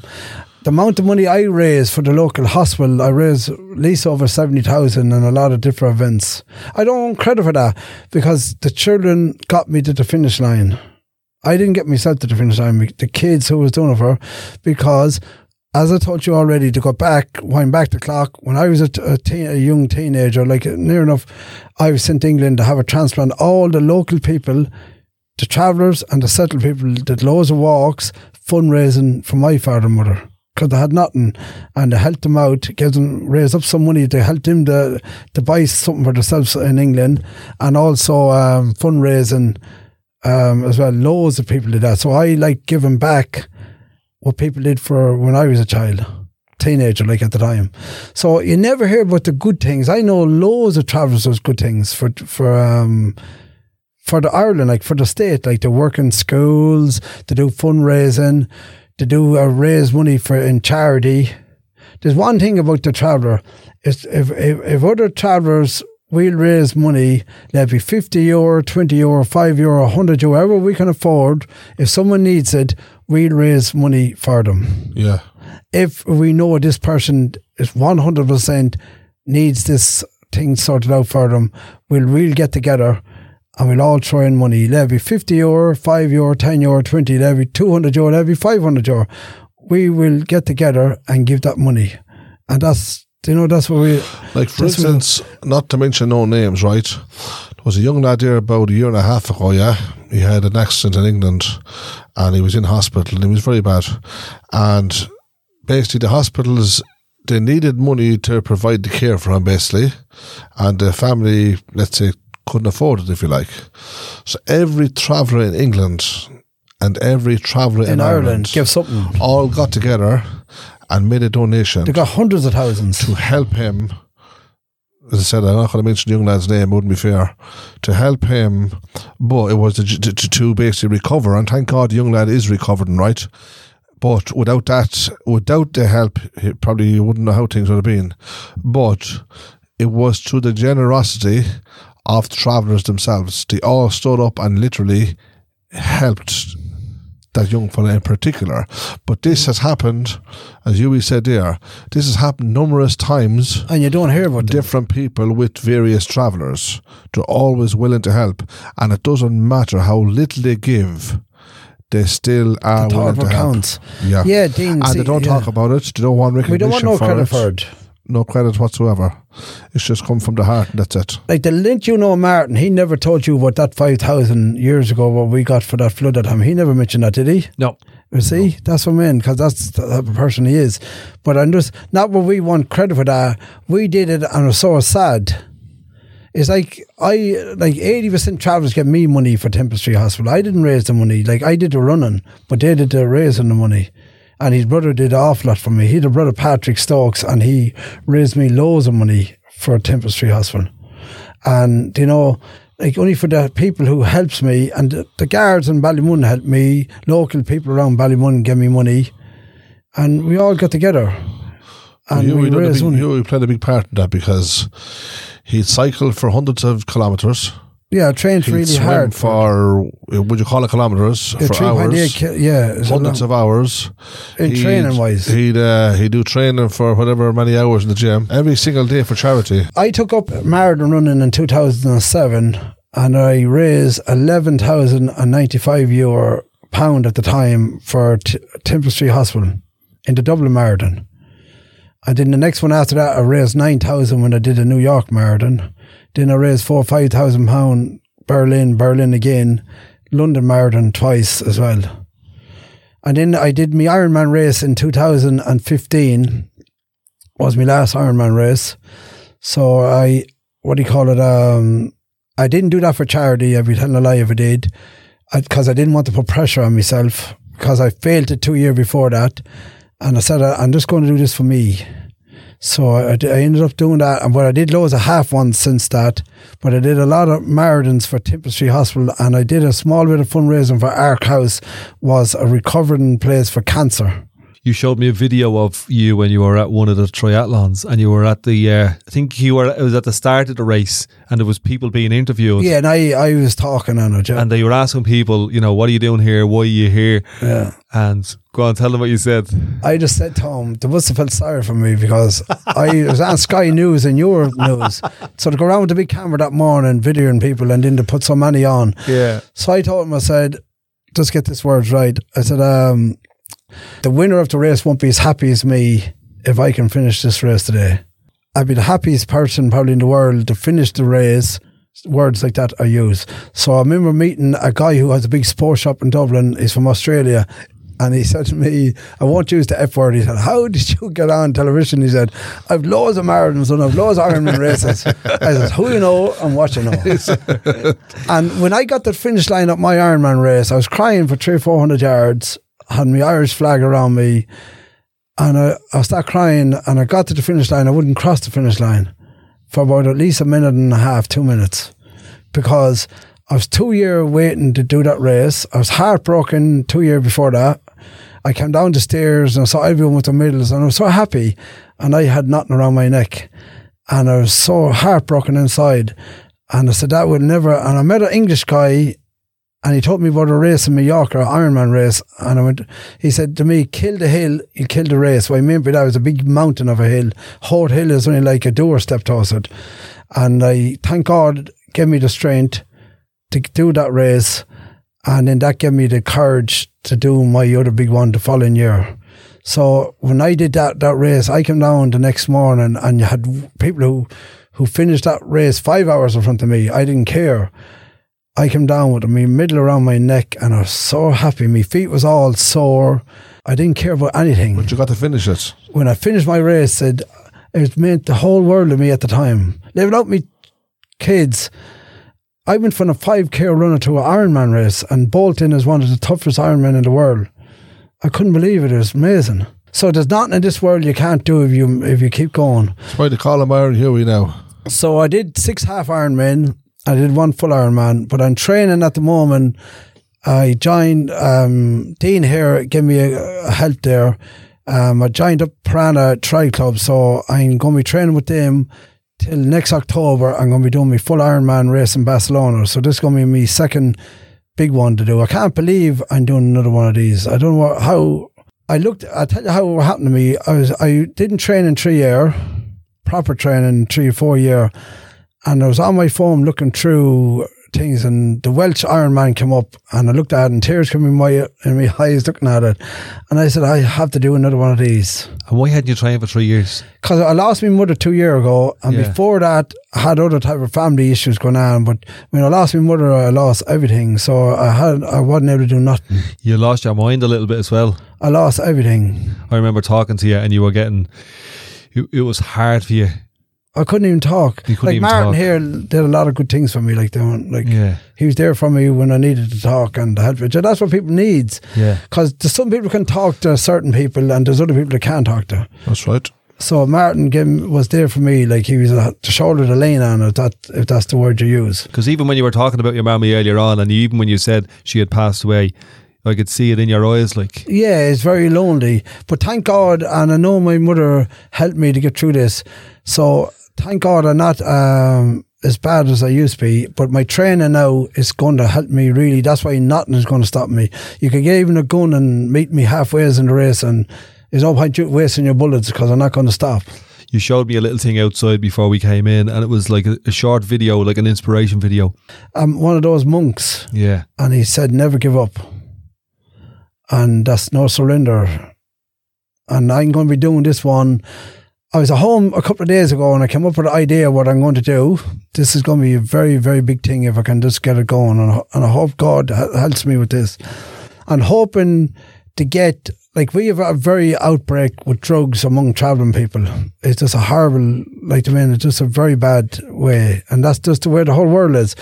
S3: the amount of money I raised for the local hospital, I raised at least over 70,000 in a lot of different events. I don't want credit for that because the children got me to the finish line. I didn't get myself to the finish line, the kids who was doing it for, because as I told you already, to go back, wind back the clock, when I was a, teen, a young teenager, like near enough, I was sent to England to have a transplant. All the local people, the travellers and the settled people did loads of walks, fundraising for my father and mother. Because they had nothing, and they helped them out, gave them, raised up some money to help them to, to buy something for themselves in England, and also um, fundraising um, as well. Loads of people did that. So I like giving back what people did for when I was a child, teenager, like at the time. So you never hear about the good things. I know loads of travellers does good things for for um for the Ireland, like for the state, like to work in schools, to do fundraising, to do uh, raise money for in charity. There's one thing about the traveller is if if, if other travellers we'll raise money, that'd be 50 euro, 20 euro, 5 euro, 100 euro, whatever we can afford. If someone needs it, we'll raise money for them.
S1: Yeah.
S3: If we know this person is 100% needs this thing sorted out for them, we'll, we'll get together and we'll all throw in money. That'd 50 euro, 5 euro, 10 euro, 20, that'd be 200 euro, that'd 500 euro. We will get together and give that money. And that's, you know, that's what we,
S1: Like, for instance, not to mention no names, right? Was a young lad here about a year and a half ago. Yeah, he had an accident in England, and he was in hospital, and he was very bad. And basically, the hospitals they needed money to provide the care for him, basically, and the family, let's say, couldn't afford it, if you like. So every traveller in England and every traveller in,
S3: In Ireland,
S1: Ireland
S3: give something.
S1: all got together and made a donation
S3: They got hundreds of thousands.
S1: to help him. As I said, I'm not going to mention the young lad's name, wouldn't be fair. To help him, but it was to, to, to basically recover, and thank God the young lad is recovering, right? But without that, without the help, he probably you wouldn't know how things would have been. But it was through the generosity of the travellers themselves. They all stood up and literally helped that young fella in particular. But this mm. has happened, as Hughie said there, this has happened numerous times.
S3: And you don't hear about them.
S1: Different people with various travellers. They're always willing to help. And it doesn't matter how little they give, they still are
S3: The
S1: willing to help.
S3: counts.
S1: Yeah.
S3: Yeah, Dean.
S1: And
S3: see,
S1: they don't
S3: yeah.
S1: talk about it. They don't want recognition.
S3: We don't want no
S1: for
S3: credit
S1: it.
S3: for it.
S1: No credit whatsoever. It's just come from the heart and that's it.
S3: Like the lint you know Martin, he never told you what that 5,000 years ago, what we got for that flood at him. He never mentioned that, did he?
S4: No.
S3: You see, that's what I mean, because that's the type of person he is. But I'm just, not what we want credit for that. We did it and it's so sad. It's like, I, like 80% travellers get me money for Temple Street Hospital. I didn't raise the money. Like, I did the running, but they did the raising the money. And his brother did an awful lot for me. He had a brother, Patrick Stokes, and he raised me loads of money for Temple Street Hospital. And, you know, like only for the people who helps me and the, the guards in Ballymun helped me, local people around Ballymun gave me money. And we all got together. And
S1: you,
S3: we raised
S1: big,
S3: money.
S1: you played a big part in that because he'd cycled for hundreds of kilometres.
S3: Yeah, I trained
S1: He'd
S3: really hard.
S1: for, would you call it kilometres?
S3: Yeah,
S1: for hours.
S3: ki- yeah,
S1: hundreds of hours.
S3: In
S1: He'd-
S3: training-wise.
S1: He'd, uh, he'd do training for whatever many hours in the gym every single day for charity.
S3: I took up marathon running in 2007 and I raised 11,095 euro pound at the time for T- Temple Street Hospital in the Dublin Marathon. And then the next one after that, I raised 9,000 when I did the New York Marathon. Then I raised four or 5,000 pound Berlin, Berlin again, London Marathon twice as well. And then I did my Ironman race in 2015 was my last Ironman race. So I, what do you call it? Um, I didn't do that for charity. Every time a lie if I did, because I, didn't want to put pressure on myself. Because I failed it two years before that, and I said I'm just going to do this for me. So I, I ended up doing that, and what I did loads of half ones since that. But I did a lot of marathons for Temple Street Hospital, and I did a small bit of fundraising for ARC House, was a recovering place for cancer.
S4: You showed me a video of you when you were at one of the triathlons, and you were at the. Uh, I think you were. It was at the start of the race, and there was people being interviewed.
S3: Yeah, and I, I was talking on it. yeah.
S4: And they were asking people, you know, what are you doing here? Why are you here?
S3: yeah.
S4: And go on, tell them what you said.
S3: I just said to him, they must have felt sorry for me because I was on Sky News and your news. So to go around with the big camera that morning, videoing people, and then to put so many on.
S4: Yeah.
S3: So I told him, I said, just get this words right. I said, um, the winner of the race won't be as happy as me if I can finish this race today. I'd be the happiest person probably in the world to finish the race. Words like that I use. So I remember meeting a guy who has a big sports shop in Dublin. He's from Australia. And he said to me, I won't use the F word. He said, How did you get on television? He said, I've loads of marathons and I've loads of Ironman races. I said, Who you know and what you know. And when I got the finish line up my Ironman race, I was crying for three or four hundred yards, had my Irish flag around me, and I, I started crying. And I got to the finish line. I wouldn't cross the finish line for about at least a minute and a half, two minutes, because I was two year waiting to do that race. I was heartbroken two year before that. I came down the stairs and I saw everyone with the medals, and I was so happy, and I had nothing around my neck, and I was so heartbroken inside. And I said, that would never. And I met an English guy and he told me about a race in Mallorca, an Ironman race. And I went, he said to me, kill the hill, you kill the race. What I by that was a big mountain of a hill. Howth Hill is only like a doorstep to it. And I, thank God, gave me the strength to do that race. And then that gave me the courage to do my other big one the following year. So when I did that that race, I came down the next morning and you had people who who finished that race five hours in front of me. I didn't care. I came down with my middle around my neck and I was so happy. My feet was all sore. I didn't care about anything.
S1: But you got to finish it.
S3: When I finished my race, said it meant the whole world to me at the time. Living out me kids, I went from a 5k runner to an Ironman race, and Bolton is one of the toughest Ironmen in the world. I couldn't believe it. It was amazing. So there's nothing in this world you can't do if you if you keep going.
S1: That's why they call him Iron Hughie now.
S3: So I did six half Ironmen. I did one full Ironman, but I'm training at the moment. I joined um, Dean here, gave me a, a help there. Um, I joined up Prana Tri Club, so I'm going to be training with them till next October. I'm going to be doing my full Ironman race in Barcelona. So this is going to be my second big one to do. I can't believe I'm doing another one of these. I don't know how. I looked. I tell you how it happened to me. I was. I didn't train in three year, proper training three or four year, and I was on my phone looking through things, and the Welsh Ironman came up, and I looked at it, and tears came in my in my eyes looking at it, and I said, I have to do another one of these.
S4: And why hadn't you trained for three years?
S3: Because I lost my mother two years ago, and
S4: Yeah.
S3: before that, I had other type of family issues going on. But when I lost my mother, I lost everything. So I had, I wasn't able to do nothing.
S4: You lost your mind a little bit as well.
S3: I lost everything.
S4: I remember talking to you, and you were getting. It, it was hard for you.
S3: I couldn't even talk.
S4: Couldn't
S3: like
S4: even
S3: Martin
S4: talk.
S3: here did a lot of good things for me. Like like
S4: Yeah,
S3: he was there for me when I needed to talk and help. me. So that's what people needs.
S4: yeah.
S3: Because some people can talk to certain people, and there's other people that can't talk to.
S1: That's right.
S3: So Martin was there for me. Like he was a, the shoulder to lean on. If that if that's the word you use.
S4: Because even when you were talking about your mammy earlier on, and even when you said she had passed away, I could see it in your eyes. Like,
S3: Yeah, it's very lonely. But thank God, and I know my mother helped me to get through this. So thank God I'm not um, as bad as I used to be. But my training now is going to help me really. That's why nothing is going to stop me. You can get even a gun and meet me halfway in the race, and there's no point you wasting your bullets because I'm not going to stop.
S4: you showed me a little thing outside before we came in, and it was like a, a short video, like an inspiration video.
S3: I'm one of those monks,
S4: Yeah,
S3: and he said, "Never give up," and that's no surrender. And I'm going to be doing this one. I was at home a couple of days ago and I came up with an idea of what I'm going to do. This is going to be a very, very big thing if I can just get it going. And, I- and I hope God helps me with this. I'm hoping to get, like, we have a very outbreak with drugs among traveling people. It's just a horrible, like, I mean, it's just a very bad way. And that's just the way the whole world is.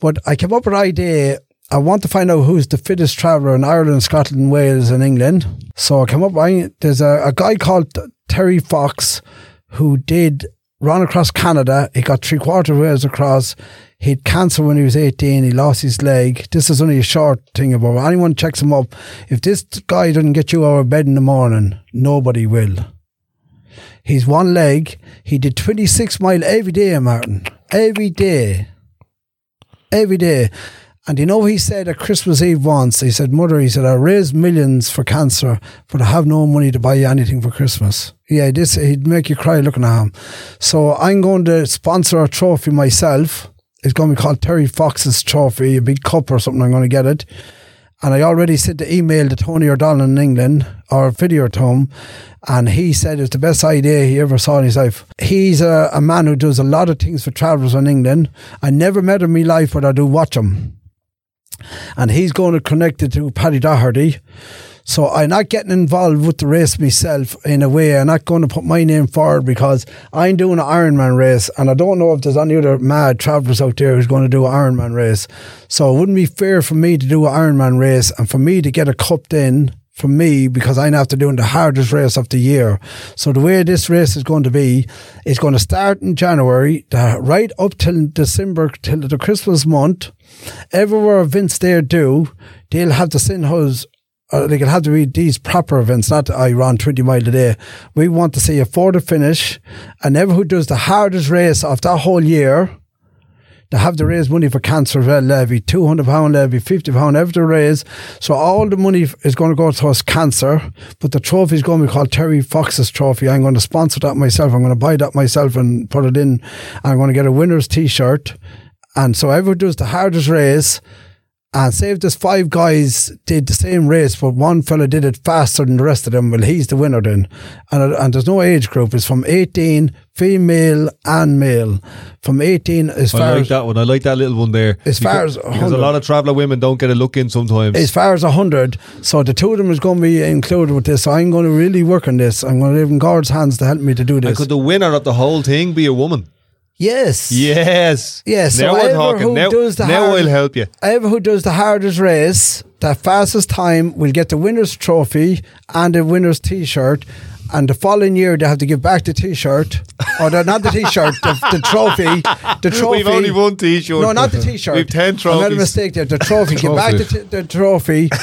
S3: But I came up with an idea. I want to find out who's the fittest traveller in Ireland, Scotland, Wales, and England. So I came up. I, there's a, a guy called Terry Fox who did run across Canada. He got three quarter ways across. He had cancer when he was 18. He lost his leg. This is only a short thing about anyone checks him up. If this guy doesn't get you out of bed in the morning, nobody will. He's one leg. He did 26 mile every day, Martin. Every day. Every day. And you know he said at Christmas Eve once? He said, Mother, he said, I raised millions for cancer, but I have no money to buy you anything for Christmas. Yeah, this he'd make you cry looking at him. So I'm going to sponsor a trophy myself. It's going to be called Terry Fox's trophy, a big cup or something. I'm going to get it. And I already sent the email to Tony O'Donnell in England or video to him. And he said it's the best idea he ever saw in his life. He's a, a man who does a lot of things for travellers in England. I never met him in my life, but I do watch him. And he's going to connect it to Paddy Doherty. So I'm not getting involved with the race myself in a way. I'm not going to put my name forward because I'm doing an Ironman race and I don't know if there's any other mad travellers out there who's going to do an Ironman race. So it wouldn't be fair for me to do an Ironman race and for me to get a cup then for me because I'm after doing the hardest race of the year. So the way this race is going to be, it's going to start in January, the, right up till December, till the Christmas month. Everywhere events there do, they'll have send us uh, they can have to be these proper events, not I run 20 mile a day. We want to see a for to finish, and everyone who does the hardest race of that whole year, they have to raise money for cancer levy, two hundred pound levy, fifty pound, every to raise. So all the money is going to go towards cancer, but the trophy is going to be called Terry Fox's trophy. I'm going to sponsor that myself. I'm going to buy that myself and put it in. I'm going to get a winner's T-shirt, and so everyone does the hardest race And say if there's five guys did the same race, but one fella did it faster than the rest of them, well, he's the winner then. And, uh, and there's no age group. It's from 18, female and male. From 18 as far as
S4: I
S3: far
S4: like
S3: as,
S4: that one. I like that little one there.
S3: As far
S4: because,
S3: as
S4: because a lot of traveller women don't get a look in sometimes.
S3: as far as 100. So the two of them is going to be included with this. So I'm going to really work on this. I'm going to leave in God's hands to help me to do
S4: and
S3: this.
S4: could the winner of the whole thing be a woman?
S3: Yes.
S4: Yes.
S3: Yes, so
S4: Now we're
S3: whoever
S4: talking.
S3: who
S4: Now,
S3: does the
S4: now
S3: hard-
S4: I'll help you.
S3: Whoever who does the hardest race, the fastest time, will get the winner's trophy and the winner's T-shirt. And the following year, they have to give back the T-shirt, or the, not the T-shirt, the, the trophy. The trophy.
S4: We've only one T-shirt.
S3: No, not the T-shirt.
S4: We've ten trophies.
S3: I made a mistake there. The trophy. Give back the, t- the trophy.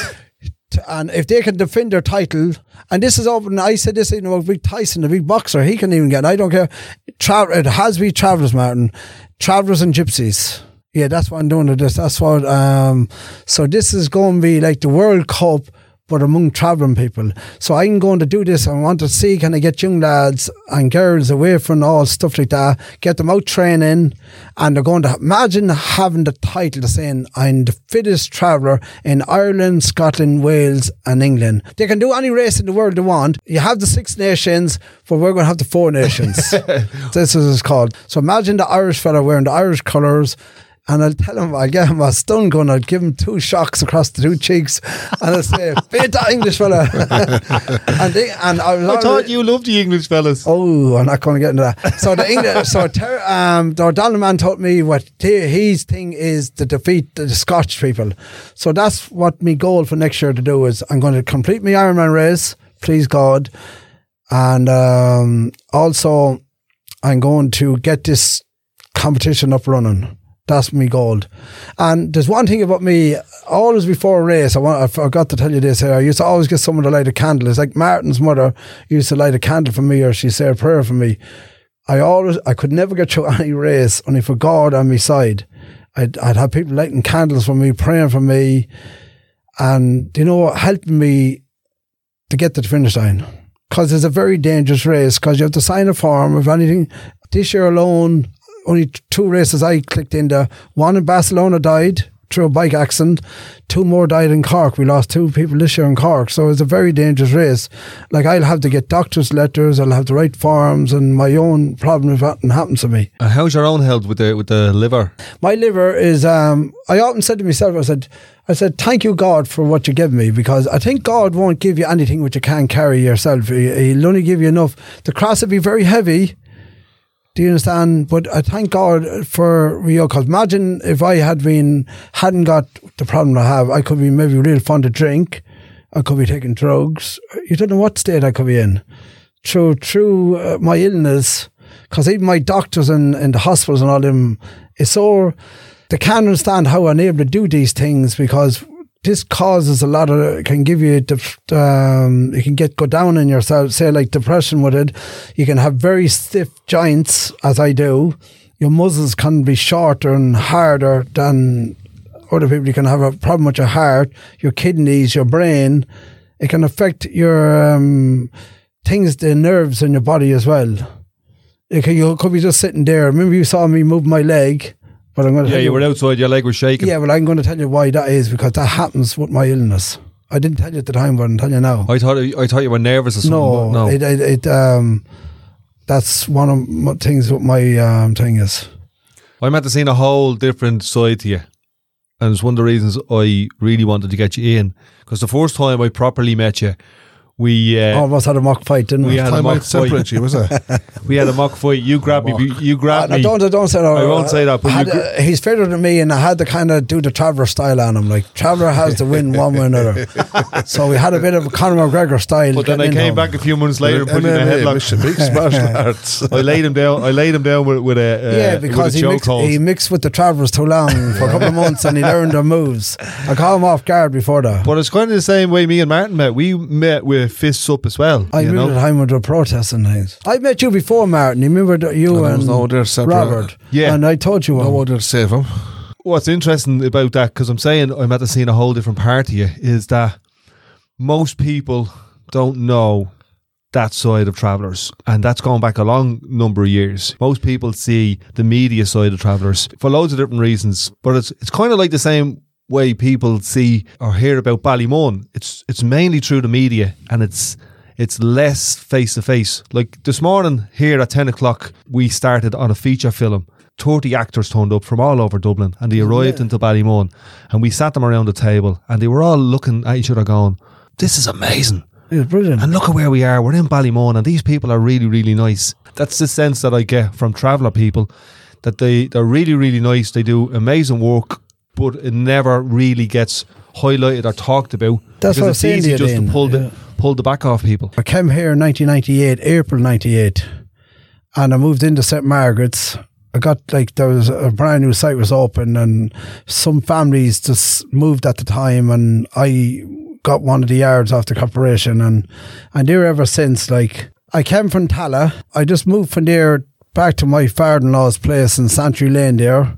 S3: And if they can defend their title, and this is open, I said this, you know, big Tyson, the big boxer, he can even get. I don't care. Tra- it has to be Travellers, Martin. Travellers and Gypsies. Yeah, that's what I'm doing this. That's what. Um, so this is going to be like the World Cup, but among travelling people. So I'm going to do this. I want to see can I get young lads and girls away from all stuff like that, get them out training, and they're going to imagine having the title to saying I'm the fittest traveller in Ireland, Scotland, Wales, and England. They can do any race in the world they want. You have the Six Nations, but we're going to have the Four Nations. this is what it's called. So imagine the Irish fella wearing the Irish colours. And I'll tell him, I'll get him a stun gun, I'll give him two shocks across the two cheeks, and I'll say, beat that English fella. and, they, and I,
S4: I thought you loved the English fellas.
S3: Oh, I'm not going to get into that. So the English, so Ter, um, the O'Donnell man told me what his thing is to defeat the Scotch people. So that's what my goal for next year to do is I'm going to complete my Ironman race, please God, and um, also I'm going to get this competition up running. That's me gold. And there's one thing about me, always before a race, I want I forgot to tell you this here. I used to always get someone to light a candle. It's like Martin's mother used to light a candle for me or she said a prayer for me. I always I could never get through any race only for God on my side. I'd I'd have people lighting candles for me, praying for me, and you know, helping me to get to the finish line. Because it's a very dangerous race. Because you have to sign a form. If anything, this year alone, only two races I clicked into. One in Barcelona died through a bike accident. Two more died in Cork. We lost two people this year in Cork. So it's a very dangerous race. Like I'll have to get doctor's letters. I'll have to write forms, and my own problem if anything happens to me.
S4: And how's your own health with the with the liver?
S3: My liver is. Um, I often said to myself, I said, I said, thank you God for what you give me because I think God won't give you anything which you can't carry yourself. He, he'll only give you enough. The cross will be very heavy. Do you understand? But I thank God for know, because imagine if I had been hadn't got the problem I have, I could be maybe real fond of drink, I could be taking drugs. You don't know what state I could be in through through uh, my illness, because even my doctors and in, the hospitals and all them, it's so they can't understand how I'm able to do these things because this causes a lot of can give you def- um, you can get go down in yourself say like depression with it. You can have very stiff joints as I do. Your muscles can be shorter and harder than other people. You can have a problem with your heart your kidneys your brain. It can affect your um, things the nerves in your body as well. You could, you could be just sitting there. Remember you saw me move my leg but I'm going to
S4: Yeah, you were outside. Your leg was shaking.
S3: yeah, well, I'm going to tell you why that is because that happens with my illness. I didn't tell you at the time, but I'm telling you now.
S4: I thought I thought you were nervous or something.
S3: no,
S4: no.
S3: It, it, it, um, that's one of my things. What my um, thing is.
S4: I'm at to seeing a whole different side to you. And it's one of the reasons I really wanted to get you in. Because the first time I properly met you, we uh,
S3: Almost had a mock fight, didn't
S4: we
S3: we?
S4: had a
S1: Time
S4: mock
S1: out separate
S4: fight.
S1: you, was it?
S4: We had a mock fight. You grabbed me. You grabbed
S3: Uh,
S4: me.
S3: don't don't say that.
S4: I won't say that, but
S3: had,
S4: you gr-
S3: uh, he's fitter than me, and I had to kind of do the Traveller style on him. Like Traveller has to win one way or another. so we had a bit of a Conor McGregor style.
S4: But then I came
S3: into him.
S4: back a few months later and put you in a headlock.
S1: mission, mixed martial arts.
S4: I laid him down. I laid him down with, with a uh,
S3: Yeah, because
S4: with
S3: he mixed, he mixed with the Travellers too long for a couple of months, and he learned their moves. I caught him off guard before that.
S4: But it's kind of the same way me and Martin met. We met with fists up as well.
S3: I
S4: you
S3: remember
S4: know?
S3: the time when they were protesting things. I met you before, Martin. You remember that you
S1: And
S3: and
S1: no other
S3: Robert?
S4: Yeah.
S3: And I told you one.
S1: No one to save him.
S4: What's interesting about that, because I'm saying I'm at the seeing a whole different part of you, is that most people don't know that side of travellers. And that's going back a long number of years. Most people see the media side of travellers for loads of different reasons. But it's it's kind of like the same way people see or hear about Ballymun, it's it's mainly through the media and it's it's less face to face. Like this morning here at ten o'clock, we started on a feature film. Thirty actors turned up from all over Dublin, and they arrived into Ballymun, and we sat them around the table, and they were all looking at each other, going, "This is amazing."
S3: It was brilliant.
S4: And look at where we are. We're in Ballymun, and these people are really, really nice. That's the sense that I get from traveller people that they, they're really, really nice. They do amazing work, but it never really gets highlighted or talked about.
S3: That's what I was
S4: it's
S3: saying
S4: easy just
S3: Dean.
S4: to pull the,
S3: Yeah.
S4: pull the back off people.
S3: I came here in 1998, April 98, and I moved into St. Margaret's. I got like there was a brand new site was open, and some families just moved at the time, and I got one of the yards off the corporation, and and there ever since. Like I came from Tallaght, I just moved from there back to my father-in-law's place in Santry Lane there.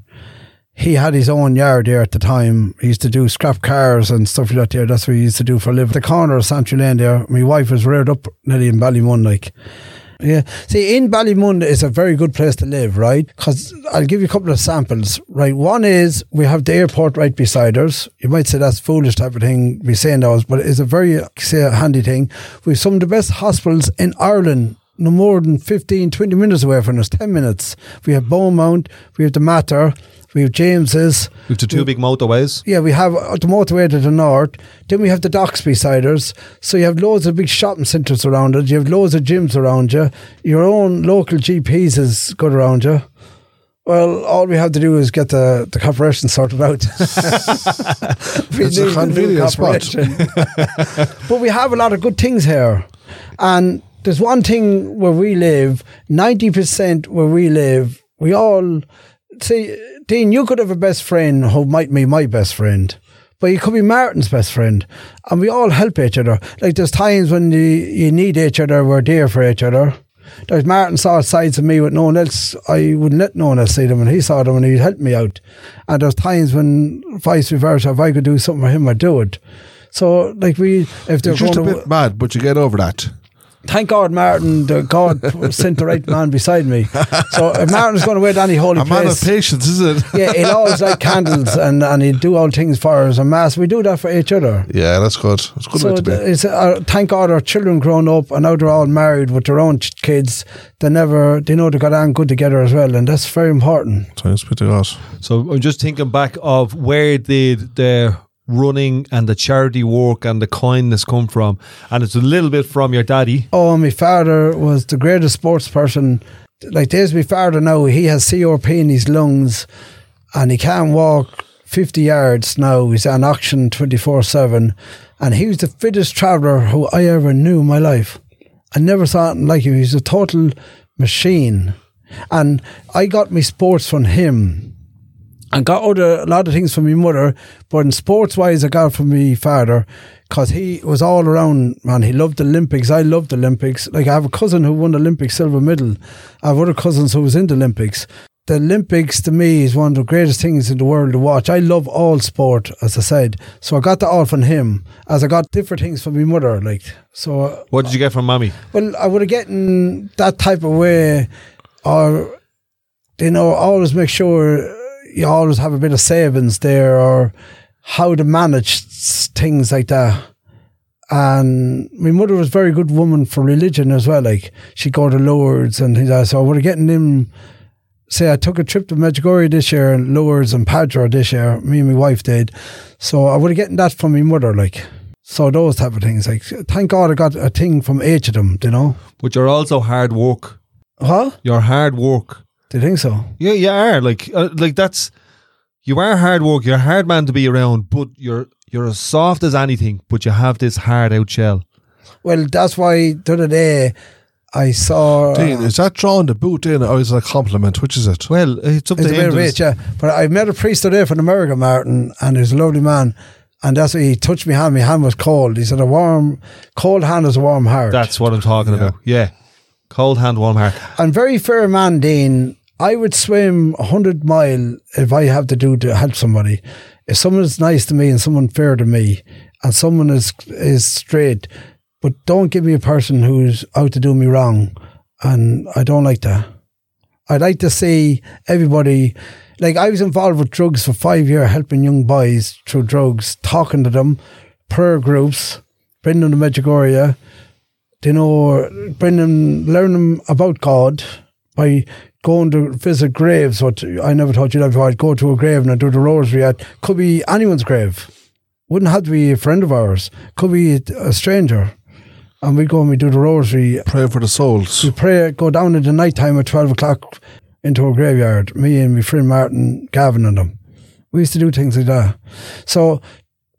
S3: He had his own yard there at the time. He used to do scrap cars and stuff like that there. That's what he used to do for a living. The corner of Santry Lane there, my wife was reared up nearly in Ballymun, like. Yeah. See, in Ballymun is a very good place to live, right? Because I'll give you a couple of samples, right? One is we have the airport right beside us. You might say that's foolish type of thing, be saying those, but it's a very, say, handy thing. We have some of the best hospitals in Ireland no more than 15, 20 minutes away from us, 10 minutes. We have Beaumont, we have the Mater, we have James's.
S4: With the two big motorways.
S3: Yeah, we have the motorway to the north. Then we have the docks beside us. So you have loads of big shopping centres around it. You have loads of gyms around you. Your own local GPs is good around you. Well, all we have to do is get the, the corporation sorted out.
S1: It's a convenient spot.
S3: but we have a lot of good things here. And there's one thing where we live, 90% where we live, we all see, Dean, you could have a best friend who might be my best friend. But you could be Martin's best friend. And we all help each other. Like there's times when you, you need each other, we're there for each other. There's Martin saw sides of me with no one else. I wouldn't let no one else see them, and he saw them and he'd help me out. And there's times when vice versa, if I could do something for him, I'd do it. So, like we, if they're
S1: You're just a bit mad, but you get over that.
S3: Thank God, Martin, the God sent the right man beside me. So if Martin's going away to any holy
S1: A man of patience, isn't it?
S3: yeah, he'll always light candles and and he'll do all things for us and mass. We do that for each other.
S1: Yeah, that's good. It's a good way
S3: So
S1: to be.
S3: th- it's uh, thank God our children grown up and now they're all married with their own ch- kids. They never they know they got on good together as well, and that's very important.
S1: Thanks be to God.
S4: So I'm just thinking back of where did the running and the charity work and the kindness come from, and it's a little bit from your daddy.
S3: Oh, my father was the greatest sports person. Like there's my father now. He has CRP in his lungs, and he can't walk fifty yards now. He's on auction twenty four seven, and he was the fittest traveller who I ever knew in my life. I never saw anything like him. He's a total machine, and I got my sports from him. I got other a lot of things from my mother, but in sports wise, I got from my father because he was all around. Man, he loved the Olympics. I loved the Olympics. Like I have a cousin who won the Olympic silver medal. I have other cousins who was in the Olympics. The Olympics to me is one of the greatest things in the world to watch. I love all sport, as I said. So I got that all from him, as I got different things from my mother. Like so, uh,
S4: What did you get from mommy?
S3: well, I would have gotten that type of way, or you know, always make sure you always have a bit of savings there, or how to manage things like that. And my mother was a very good woman for religion as well. Like she'd go to Lourdes and things like that. So I would have gotten them. Say I took a trip to Medjugorje this year and Lourdes and Padua this year. Me and my wife did. So I would have gotten that from my mother. Like so those type of things. Like thank God I got a thing from each of them. You know.
S4: But you're also hard work.
S3: What?
S4: You're hard work.
S3: Do you think so?
S4: Yeah, you are. Like, uh, like that's you are hard work. You're a hard man to be around, but you're you're as soft as anything. But you have this hard out shell.
S3: Well, that's why the other day I saw.
S1: Dean,
S3: uh,
S1: is that drawing the boot in or is it a compliment? Which is it?
S4: Well, it's up
S3: it's
S4: to
S3: a bit
S4: him.
S3: of it, yeah. But I met a priest today from America, Martin, and he's a lovely man. And that's what he touched my hand. My hand was cold. He said, "A warm, cold hand is a warm heart."
S4: That's what I'm talking about. Yeah, cold hand, warm heart.
S3: and very fair man, Dean. I would swim a hundred mile if I have to do to help somebody. If someone is nice to me and someone fair to me, and someone is is straight, but don't give me a person who's out to do me wrong, and I don't like that. I'd like to see everybody like I was involved with drugs for five years, helping young boys through drugs, talking to them, prayer groups, bringing them to Medjugorje, you know, bring them, learn them about God by going to visit graves. What I never thought you'd ever I'd go to a grave and I'd do the rosary at, could be anyone's grave. Wouldn't have to be a friend of ours. Could be a stranger. And we'd go and we'd do the rosary.
S1: Pray for the souls.
S3: We pray, go down in the night time at 12 o'clock into a graveyard. Me and my friend Martin, Gavin and them. We used to do things like that. So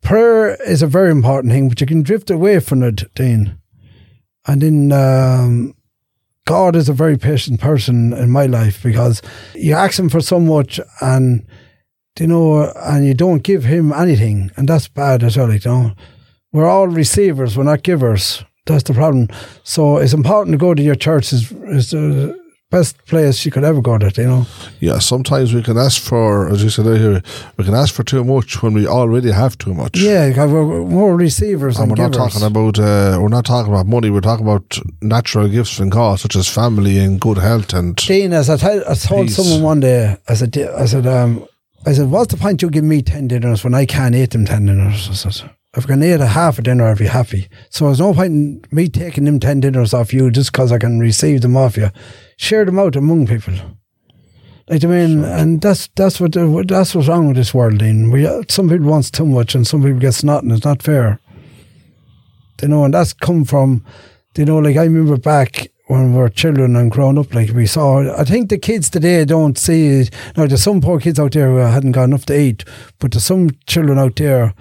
S3: prayer is a very important thing, but you can drift away from it, Dean. And then um, God is a very patient person in my life because you ask him for so much and you know, and you don't give him anything, and that's bad as well. You know, we're all receivers, we're not givers. That's the problem. So it's important to go to your church. is is the best place you could ever go to. You know.
S1: Yeah, sometimes we can ask for, as you said earlier, we can ask for too much when we already have too much.
S3: Yeah, we're more receivers
S1: And
S3: than
S1: we're not talking about uh, we're not talking about money. We're talking about natural gifts from God, such as family and good health and
S3: Dean, as I, tell, I told
S1: Peace.
S3: someone one day, I said, I said, um, I said, what's the point you give me 10 dinners when I can't eat them 10 dinners? I said, if I can eat a half a dinner, I'd be happy. So there's no point in me taking them 10 dinners off you just because I can receive them off you. Share them out among people. Like I mean, and that's that's what that's what's wrong with this world. Dean. We some people wants too much, and some people gets nothing. It's not fair. You know, and that's come from, you know, like I remember back when we were children and growing up, like we saw. I think the kids today don't see. Now, there's some poor kids out there who hadn't got enough to eat, but there's some children out there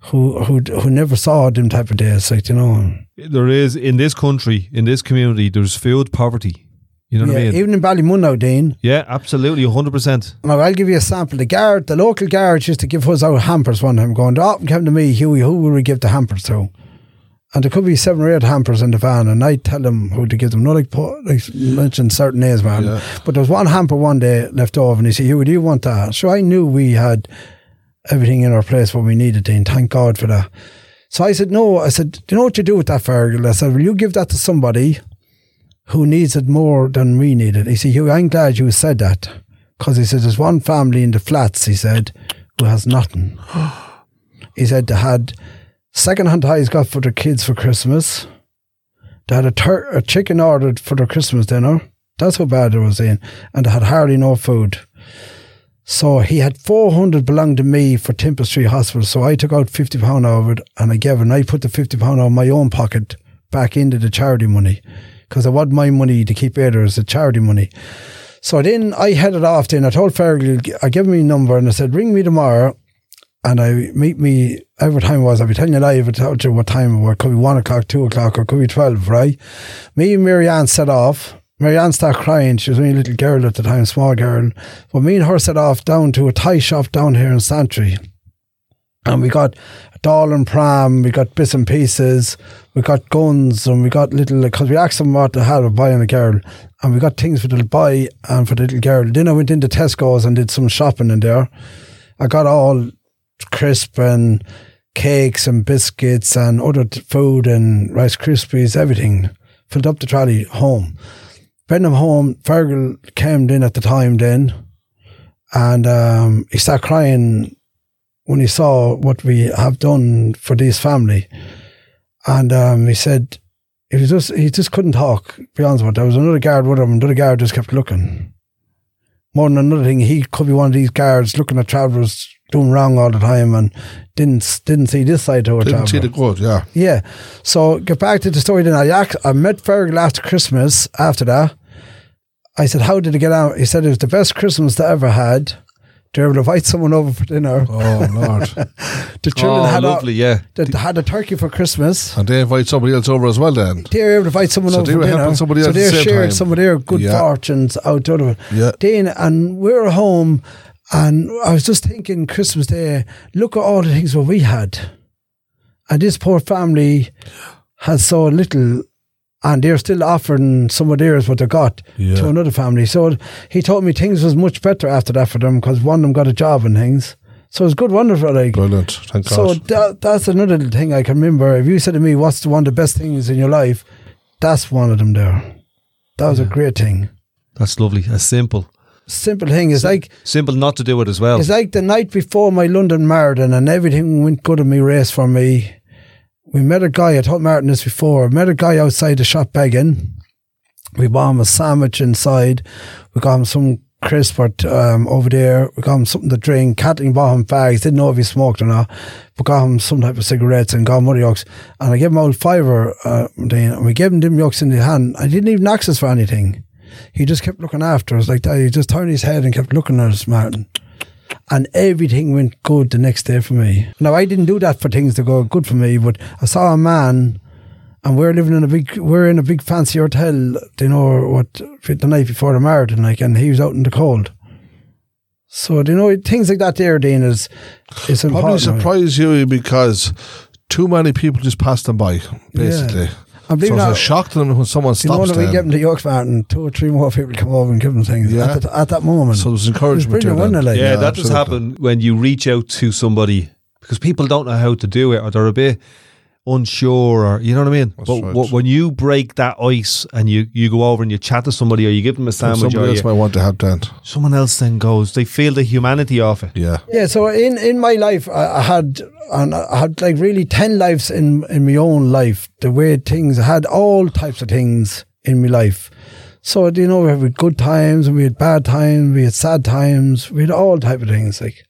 S3: who who who never saw them type of days. Like you know,
S4: There is in this country, in this community, there's food poverty. You know what I mean?
S3: even in Ballymun now, Dean.
S4: yeah, absolutely, hundred percent.
S3: Now, I'll give you a sample. The guard, the local guard, used to give us out hampers one time, going, "Oh, come to me, Hughie. Who will we give the hampers to?" And there could be seven or eight hampers in the van, and I tell them who to give them. Not like, like mention certain names, man.
S1: Yeah.
S3: But there was one hamper one day left over, and he said, "Hughie, do you want that?" So I knew we had everything in our place what we needed, and Thank God for that. So I said, "No." I said, "Do you know what you do with that, Fergal?" I said, "Will you give that to somebody who needs it more than we need it?" He said, "Hughie, I'm glad you said that." Because he said, there's one family in the flats, he said, who has nothing. he said they had second-hand ties got for their kids for Christmas. They had a, tur- a chicken ordered for their Christmas dinner. That's how bad it was in. And they had hardly no food. So he had 400 belonged to me for Temple Street Hospital. So I took out 50 pound of it and I gave it. And I put the 50 pound out of my own pocket back into the charity money. Because I want my money to keep it as a charity money. So then I headed off then. I told Fergal, I gave him my number and I said, ring me tomorrow and I meet me every time it was. I'll be telling you live, told you what time it was. Could be one o'clock, two o'clock, or could be 12, right? Me and Mary Ann set off. Mary Ann started crying. She was only a little girl at the time, small girl. But me and her set off down to a Thai shop down here in Santry. And we got a doll and pram, we got bits and pieces, we got guns, and we got little, because we asked them what they had of buying the girl. And we got things for the boy and for the little girl. Then I went into Tesco's and did some shopping in there. I got all crisp and cakes and biscuits and other food and Rice Krispies, everything. Filled up the trolley home. Them home. Fergal came in at the time then and um, he started crying when he saw what we have done for this family. And um, he said, he was just he just couldn't talk. to Be honest with you. There was another guard with him, and the other guard just kept looking. More than another thing, he could be one of these guards looking at travellers doing wrong all the time and didn't didn't see this side to a
S1: didn't see the good. Yeah,
S3: Yeah. So get back to the story then. I, I met Fergal after Christmas after that. I said, How did it get out? He said it was the best Christmas they ever had. They were able to invite someone over for dinner.
S1: oh lord,
S3: The children
S4: Oh,
S3: had a,
S4: lovely, yeah.
S3: they had a turkey for Christmas.
S1: and they invite somebody else over as well. Then
S3: They were able to invite someone
S1: So
S3: over
S1: they
S3: for dinner.
S1: somebody else at
S3: they
S1: the
S3: shared
S1: time.
S3: some of their good
S1: Yeah.
S3: fortunes out the other.
S1: Yeah.
S3: Dean, and we were home, and I was just thinking Christmas Day, look at all the things what we had. And this poor family has so little, and they're still offering some of theirs what they got
S1: Yeah.
S3: to another family. So he told me things was much better after that for them because one of them got a job and things. So it was good, wonderful. Like,
S1: brilliant. Thank
S3: so
S1: God.
S3: that, that's another thing I can remember. If you said to me, "What's the one of the best things in your life?" That's one of them. There, that was a great thing.
S4: That's lovely. As simple.
S3: simple thing. It's like
S4: Simple not to do it as well.
S3: it's like the night before my London Marathon, and everything went good in my race for me. We met a guy. I told Martin this before. Met a guy outside the shop begging. We bought him a sandwich inside. We got him some crisp or, um, over there. We got him something to drink. Kathleen bought him bags. Didn't know if he smoked or not. But got him some type of cigarettes and got him other yokes. And I gave him old fiver, uh, and we gave him them yokes in the hand. I didn't even ask us for anything. He just kept looking after us like that. He just turned his head and kept looking at us, Martin. And everything went good the next day for me. Now I didn't do that for things to go good for me, but I saw a man and we're living in a big we're in a big fancy hotel, you know what the night before the marathon, like and he was out in the cold. So do you know things like that there, Dean, is is
S1: Probably
S3: important.
S1: surprise you because too many people just passed them by, basically.
S3: And believe
S1: So
S3: it or
S1: it's a shock to them when someone
S3: you know
S1: stops
S3: when we
S1: them.
S3: give them to Yorks Martin, two or three more people come over and give them things
S1: Yeah.
S3: at, the, at that moment.
S1: So there's
S3: it was
S1: encouragement to
S3: brilliant,
S1: them.
S3: wasn't it? Like,
S4: yeah,
S1: Yeah,
S4: that does
S1: absolutely.
S4: happen when you reach out to somebody because people don't know how to do it or they're a bit unsure or you know what I mean.
S1: That's
S4: but
S1: right.
S4: wh- when you break that ice and you, you go over and you chat to somebody or you give them a sandwich
S1: Somebody
S4: or
S1: else
S4: you,
S1: might want to help that.
S4: someone else then goes, they feel the humanity of it.
S1: Yeah.
S3: Yeah, so in, in my life, I, I had and I had like really ten lives in in my own life. The way things I had all types of things in my life. So you know, we had good times and we had bad times, we had sad times, we had all type of things like.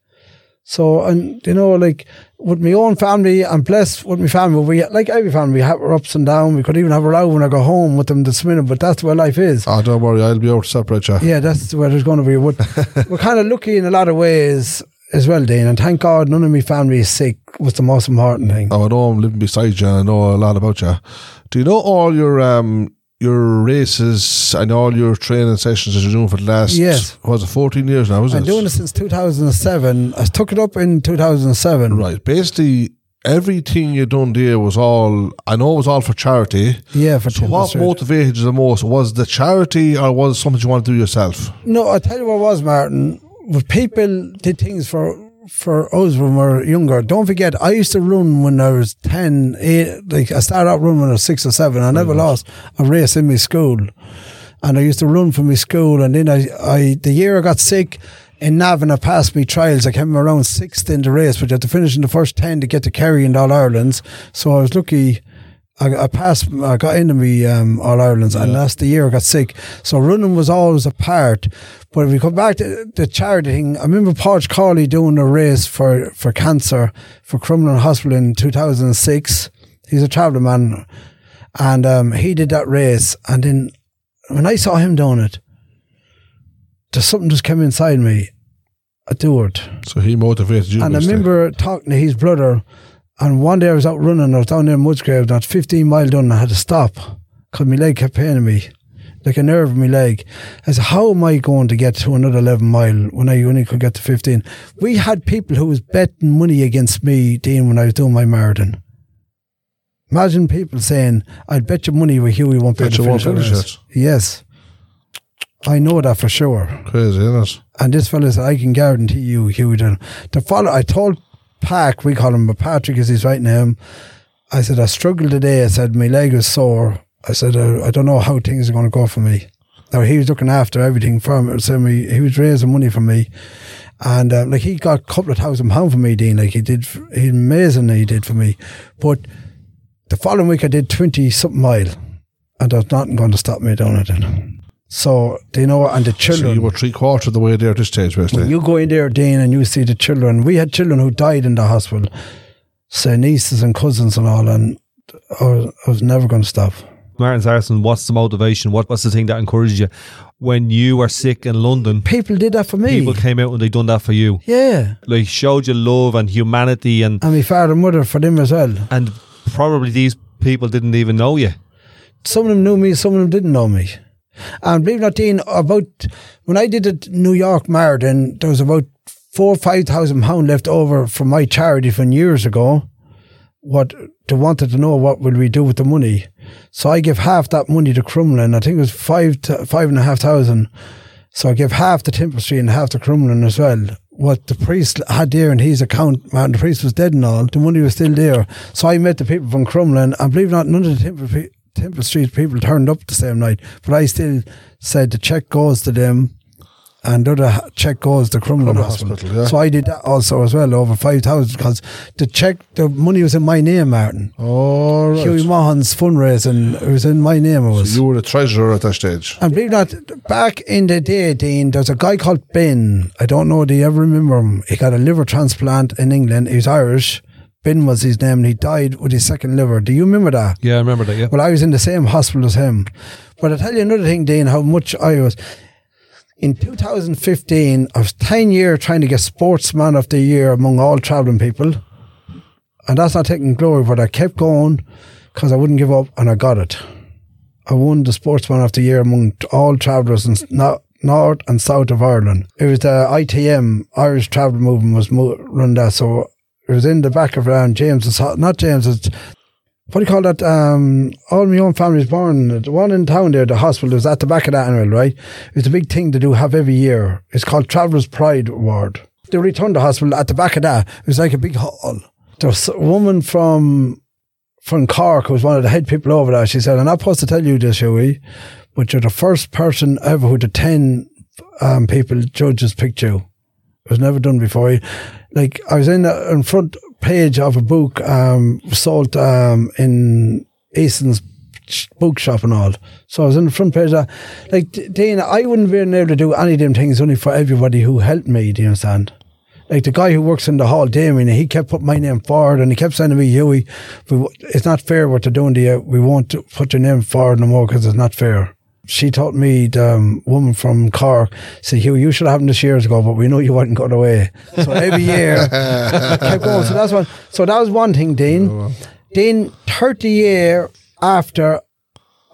S3: So and you know, like with my own family, I'm blessed with my family. We like every family, we have our ups and downs. We could even have a row when I go home with them this minute, but that's where life is.
S1: Oh, don't worry, I'll be able to separate you.
S3: Yeah, that's where there's going to be. We're kind of lucky in a lot of ways as well, Dean. And thank God none of my family is sick. Was the most important thing.
S1: Now, I know I'm living beside you and I know a lot about you. Do you know all your um your races and all your training sessions that you're doing for the last
S3: Yes.
S1: was it 14 years now, is
S3: I'm
S1: it?
S3: doing it since 2007. I took it up in 2007.
S1: Right. Basically everything you done there was all I know it was all for charity.
S3: Yeah, for
S1: So what
S3: Street.
S1: motivated you the most? Was the charity or was it something you want to do yourself?
S3: No, I tell you what it was, Martin. People did things for for us when we were younger, don't forget, I used to run when I was 10, 8, like I started out running when I was 6 or 7. I never mm. lost a race in my school. And I used to run for my school. And then I, I the year I got sick in Navan, I passed my trials. I came around sixth in the race, but you had to finish in the first 10 to get to Kerry and All Ireland's. So I was lucky. I, I passed, I got into me um, All Ireland's, and last the year I got sick. So running was always a part. But if we come back to the charity thing, I remember Porch Cawley doing a race for, for cancer for Crumlin Hospital in 2006. He's a travelling man. And um, he did that race. And then when I saw him doing it, there's something just came inside me. I do it.
S1: So he motivated you.
S3: And I remember talking to his brother, and one day I was out running, I was down there in Mudsgrave, not 15 mile done, and I had to stop because my leg kept paining me, like a nerve in my leg. I said, how am I going to get to another 11 mile when I only could get to 15? We had people who was betting money against me, Dean, when I was doing my marathon. Imagine people saying, I'd bet you money with Hughie won't be
S1: Bet
S3: able to
S1: you won't
S3: finish race." Yes. I know that for sure.
S1: Crazy, isn't it?
S3: And this fella said, I can guarantee you, Hughie, done. The follow, I told Pack, we call him, but Patrick is his right name. I said, I struggled today. I said, my leg is sore. I said, I, I don't know how things are going to go for me. Now, he was looking after everything for me. So me, he was raising money for me. And um, like he got a couple of thousand pounds for me, Dean. Like he did, he amazing he did for me. But the following week I did 20 something mile. And there's nothing going to stop me doing it. So, do you know, and the children.
S1: So
S3: children.
S1: you were three quarters of the way there at this stage, basically.
S3: When you go in there, Dean, and you see the children, we had children who died in the hospital, so nieces and cousins and all, and I was, I was never going to stop.
S4: Martin Sarson, what's the motivation? What, what's the thing that encouraged you? When you were sick in London,
S3: People did that for me.
S4: people came out and they done that for you.
S3: yeah.
S4: Like showed you love and humanity and
S3: And my father and mother for them as well.
S4: and probably these people didn't even know you.
S3: Some of them knew me, some of them didn't know me. And believe it or not, Dean, about when I did the New York Marathon, there was about four or five thousand pound left over from my charity from years ago. What they wanted to know what will we do with the money. So I give half that money to Crumlin. I think it was five to five and a half thousand. So I give half to Temple Street and half to Crumlin as well. What the priest had there in his account, man, the priest was dead and all, the money was still there. So I met the people from Crumlin, and believe it or not, none of the Temple, pe- Temple Street people turned up the same night. But I still said the check goes to them, and the other check goes to Crumlin Hospital.
S1: Hospital, yeah.
S3: So I did that also as well, over 5,000, because the check, the money was in my name, Martin.
S1: All right.
S3: Hughie Maughan's fundraising, it was in my name, it was.
S1: you were the treasurer at that stage.
S3: And believe that, back in the day, Dean, there's a guy called Ben. I don't know, do you ever remember him? He got a liver transplant in England. He was Irish. Ben was his name, and he died with his second liver. Do you remember that?
S4: Yeah, I remember that. Yeah.
S3: Well, I was in the same hospital as him. But I'll tell you another thing, Dean, how much I was. In 2015, I was 10 years trying to get Sportsman of the Year among all travelling people. And that's not taking glory, but I kept going because I wouldn't give up and I got it. I won the Sportsman of the Year among all travellers in North and South of Ireland. It was the ITM, Irish Travel Movement, was mo- run that. So it was in the back of um, James's, not James's, what do you call that? Um, all my own family's born. The one in town there, the hospital, was at the back of that annual, right? It's a big thing to do, have every year. It's called Traveller's Pride Award. They returned the Hospital, at the back of that, it was like a big hall. There was a woman from from Cork who was one of the head people over there. She said, I'm not supposed to tell you this, Hughie, but you're the first person ever who the 10 um, people judges picked you. Was never done before. Like I was in the in front page of a book um, sold um, in Eason's bookshop and all. So I was in the front page. Of, like Dana, I wouldn't be able to do any of them things only for everybody who helped me. Do you understand? Like the guy who works in the hall, Damien, he kept putting my name forward and he kept saying to me, Hughie, it's not fair what they're doing to you. We won't put your name forward no more because it's not fair. She taught me, the um, woman from Cork, said, Hughie, you should have happened this years ago, but we know you weren't going away. So every year, kept going. So that's one. So that was one thing, Dean. Then 30 year after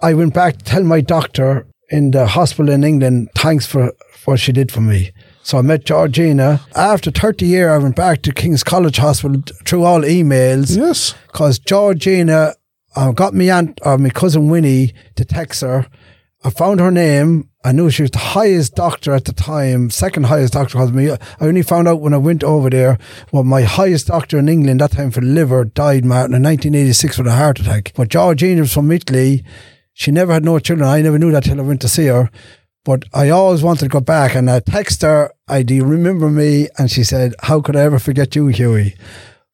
S3: I went back to tell my doctor in the hospital in England, thanks for what she did for me. So I met Georgina. After 30 year, I went back to King's College Hospital through all emails
S1: Yes.
S3: because Georgina uh, got me aunt or my cousin Winnie to text her. I found her name. I knew she was the highest doctor at the time, second highest doctor. Me, I only found out when I went over there. Well, my highest doctor in England that time for liver died, Martin, in 1986 with a heart attack. But Georgina was from Italy. She never had no children. I never knew that till I went to see her. But I always wanted to go back, and I texted her, "I do remember me?" And she said, "How could I ever forget you, Hughie?"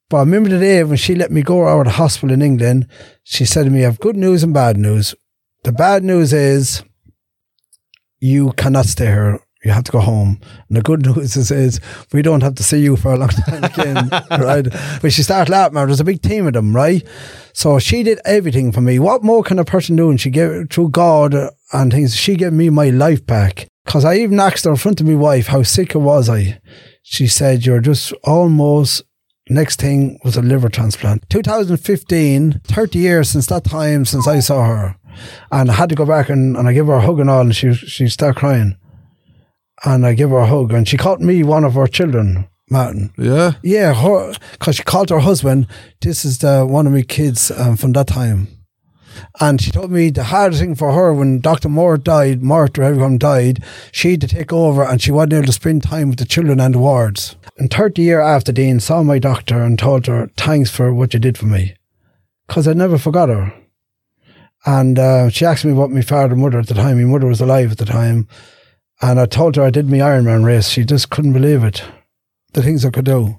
S3: But I remember the day when she let me go out of the hospital in England. She said to me, I have good news and bad news. The bad news is you cannot stay here. You have to go home. And the good news is, is we don't have to see you for a long time again, right? But she started laughing. There was a big team of them, right? So she did everything for me. What more can a person do? And she gave it through God and things. She gave me my life back. Because I even asked her in front of my wife, how sick I was I? She said, you're just almost Next thing was a liver transplant. 2015, 30 years since that time since I saw her. And I had to go back and, and I give her a hug and all, and she she started crying. And I give her a hug, and she called me one of her children, Martin.
S1: Yeah.
S3: Yeah, her because she called her husband. This is the one of my kids um, from that time, and she told me the hardest thing for her when Doctor Moore died, Mort or everyone died, she had to take over, and she wasn't able to spend time with the children and the wards. And thirty year after Dean saw my doctor and told her thanks for what you did for me, because I never forgot her. And uh, she asked me about my father and mother at the time. My mother was alive at the time. And I told her I did my Ironman race. She just couldn't believe it. The things I could do.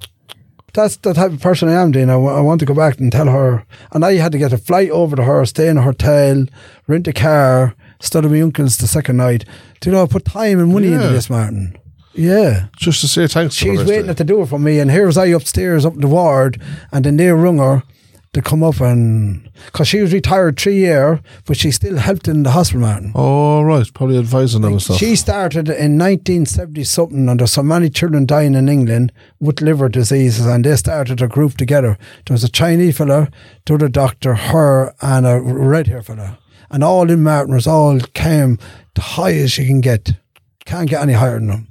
S3: That's the type of person I am, Dean. I, want to go back and tell her. And I had to get a flight over to her, stay in a hotel, rent a car, stay at my uncle's the second night. Do you know, I put time and money into this, Martin. Yeah.
S1: Just to say thanks.
S3: She's waiting at the door for me, and here's I upstairs up in the ward, and then they rung her to come up and because she was retired three year, but she still helped in the hospital, Martin.
S1: Oh, right. Probably advising them and stuff.
S3: She started in 1970 something, and there's so many children dying in England with liver diseases, and they started a group together. There was a Chinese fella, the other doctor, her, and a red hair fella, and all in Martin was all came the highest you can get. Can't get any higher than them.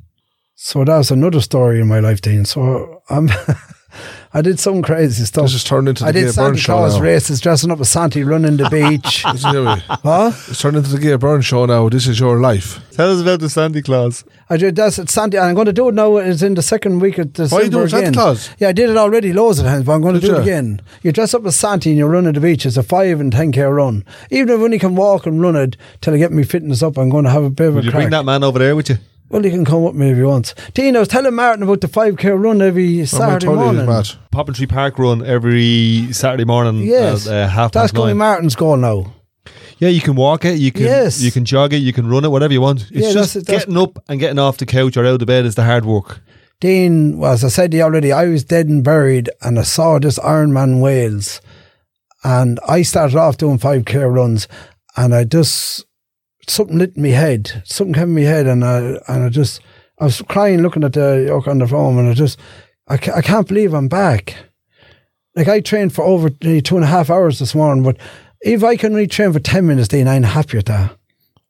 S3: So that was another story in my life, Dean. So I'm. Um, I did some crazy stuff.
S1: This has turned into the
S3: I did
S1: Gay Byrne's
S3: Santa
S1: show
S3: Claus
S1: now.
S3: races, dressing up as Santa, running the beach.
S1: Isn't it?
S3: huh?
S1: It's turned into the Gay Byrne show now. This is your life.
S4: Tell us about the Santa Claus.
S3: I did that's at Santa. I'm going to do it now. It's in the second week of the.
S1: Why are you doing Santa
S3: again.
S1: Claus?
S3: Yeah, I did it already loads of times, but I'm going to
S1: Did
S3: do it again. You dress up as Santa and you run at the beach. It's a five and ten k run. Even if I only can walk and run it till I get my fitness up, I'm going to have a bit of
S4: Will
S3: a
S4: you
S3: crack.
S4: bring that man over there with you?
S3: Well, you can come up with me if you want. Dean, I was telling Martin about the 5k run every Saturday morning.
S1: Matt.
S4: Poppintree Park run every Saturday morning
S3: Yes.
S4: at uh, half
S3: That's
S4: past
S3: going
S4: nine.
S3: Martin's goal now.
S4: Yeah, you can walk it, you can
S3: Yes.
S4: you can jog it, you can run it, whatever you want. It's
S3: Yeah,
S4: just
S3: that's- that's-
S4: getting up and getting off the couch or out of bed is the hard work.
S3: Dean, well, as I said to you already, I was dead and buried and I saw this Ironman Wales and I started off doing 5k runs and I just, something lit in my head. Something came in my head and I, and I just, I was crying looking at the yoke on the phone and I just, I, ca- I can't believe I'm back. Like I trained for over two and a half hours this morning, but if I can only train for 10 minutes, Dean, I'm happy with that.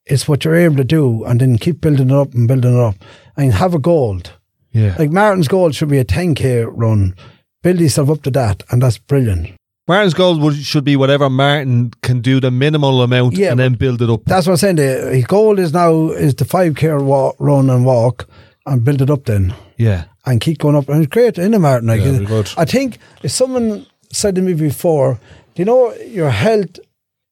S3: It's what you're able to do and then keep building it up and building it up and have a goal.
S4: Yeah.
S3: Like Martin's goal should be a 10k run. Build yourself up to that, and that's brilliant.
S4: Martin's goal would, should be whatever Martin can do the minimal amount
S3: Yeah,
S4: and then build it up.
S3: That's what I'm saying. The, his goal is now is the 5k walk, run and walk, and build it up then,
S4: Yeah.
S3: and keep going up. And it's great, in Martin? Like,
S1: Yeah.
S3: I think if someone said to me before, do you know your health?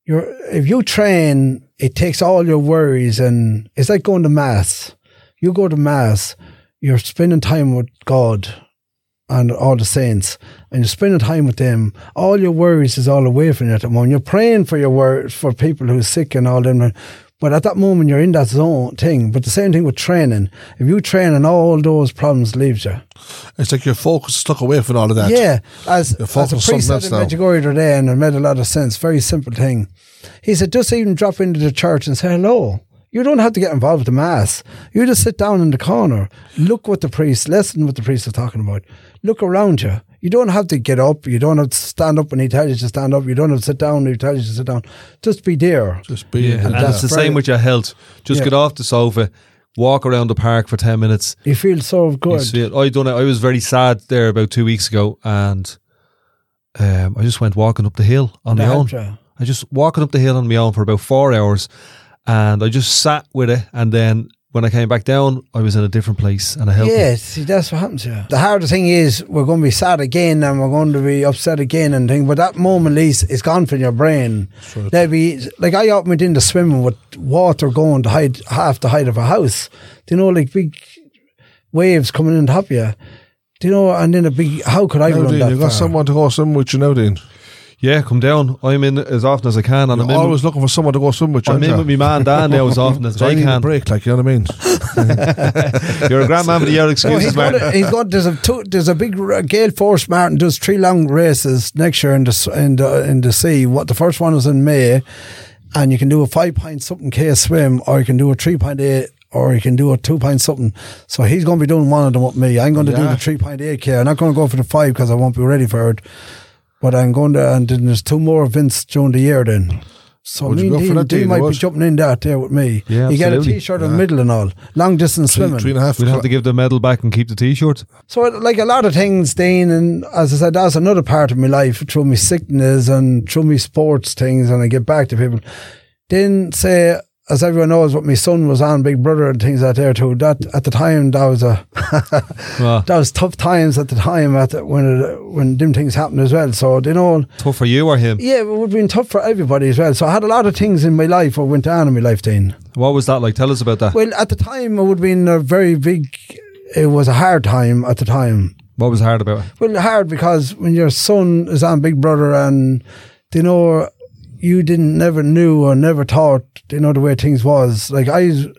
S3: Your if you train, it takes all your worries, and it's like going to mass. You go to mass, you're spending time with God and all the saints, and you're spending time with them. All your worries is all away from you at the moment. You're praying for your wor for people who's sick and all them. But at that moment, you're in that zone thing. But the same thing with training. If you train and all those problems leaves you.
S1: It's like your focus is stuck away from all of that.
S3: Yeah, as, as a priest said in. Medjugorje the other day, and it made a lot of sense. Very simple thing. He said, just even drop into the church and say hello. You don't have to get involved with the mass. You just sit down in the corner, look what the priest, listen what the priest is talking about. Look around you. You don't have to get up. You don't have to stand up when he tells you to stand up. You don't have to sit down when he tells you to sit down. Just be there.
S1: Just be
S4: Yeah. And
S1: yeah.
S4: it's the
S3: very-
S4: same with your health. Just
S3: Yeah.
S4: get off the sofa, walk around the park for 10 minutes.
S3: You feel so good.
S4: see it. I done it. I was very sad there about two weeks ago and um, I just went walking up the hill on my own.
S3: you.
S4: I just walking up the hill on my own for about four hours, and I just sat with it. And then when I came back down, I was in a different place, and I helped. me.
S3: Yeah, see, that's what happens here. The hardest thing is we're going to be sad again and we're going to be upset again and thing. But that moment, at least, it's gone from your brain. There'll be like I often went into swimming with water going to hide half the height of a house. Do you know, like big waves coming in top of you. Do you know? And then a big. How could I
S1: Now,
S3: run
S1: Dean,
S3: that
S1: you got
S3: far?
S1: someone to go swim with you now, Dean.
S4: Yeah, come down. I'm in as often as I can, and
S1: You're
S4: I'm in.
S1: always looking for someone to go swim with.
S4: I'm in with
S1: you?
S4: my man Dan now as often as
S1: So
S4: I
S1: I need a
S4: can.
S1: break, like you know what I mean.
S4: You're a grand man with your
S3: No,
S4: excuses,
S3: he's got,
S4: man.
S3: he's got there's a two, there's a big r- Gale Force Martin does three long races next year in the in the in the sea. What the first one is in May, and you can do a five point something k swim, or you can do a three point eight, or you can do a two point something. So he's going to be doing one of them with me. I'm going to do
S1: Yeah.
S3: the three point eight k. I'm not going to go for the five because I won't be ready for it. But I'm going to, and then there's two more events during the year then. So
S1: Would
S3: me and Dean,
S1: that,
S3: Dean
S1: Dean,
S3: might be jumping in that there with me.
S4: Yeah,
S3: you get a
S4: absolutely.
S3: t-shirt in the middle and all. Long distance
S1: Three,
S3: swimming.
S1: three and a half.
S4: We'll have to give the medal back and keep the t-shirt.
S3: So, like a lot of things, Dean, and as I said, that's another part of my life through my sickness and through my sports things, and I get back to people. Then, say, as everyone knows, what my son was on Big Brother and things like that there too. That at the time, that was a that was tough times at the time at the, when it, when them things happened as well. So, you know,
S4: tough for you or him?
S3: yeah, it would have been tough for everybody as well. So, I had a lot of things in my life that went on in my life, then.
S4: What was that like? Tell us about that.
S3: Well, at the time, it would have been a very big. It was a hard time at the time.
S4: What was hard about it?
S3: Well, hard because when your son is on Big Brother and you know you didn't never knew or never thought you know the way things was. Like I, you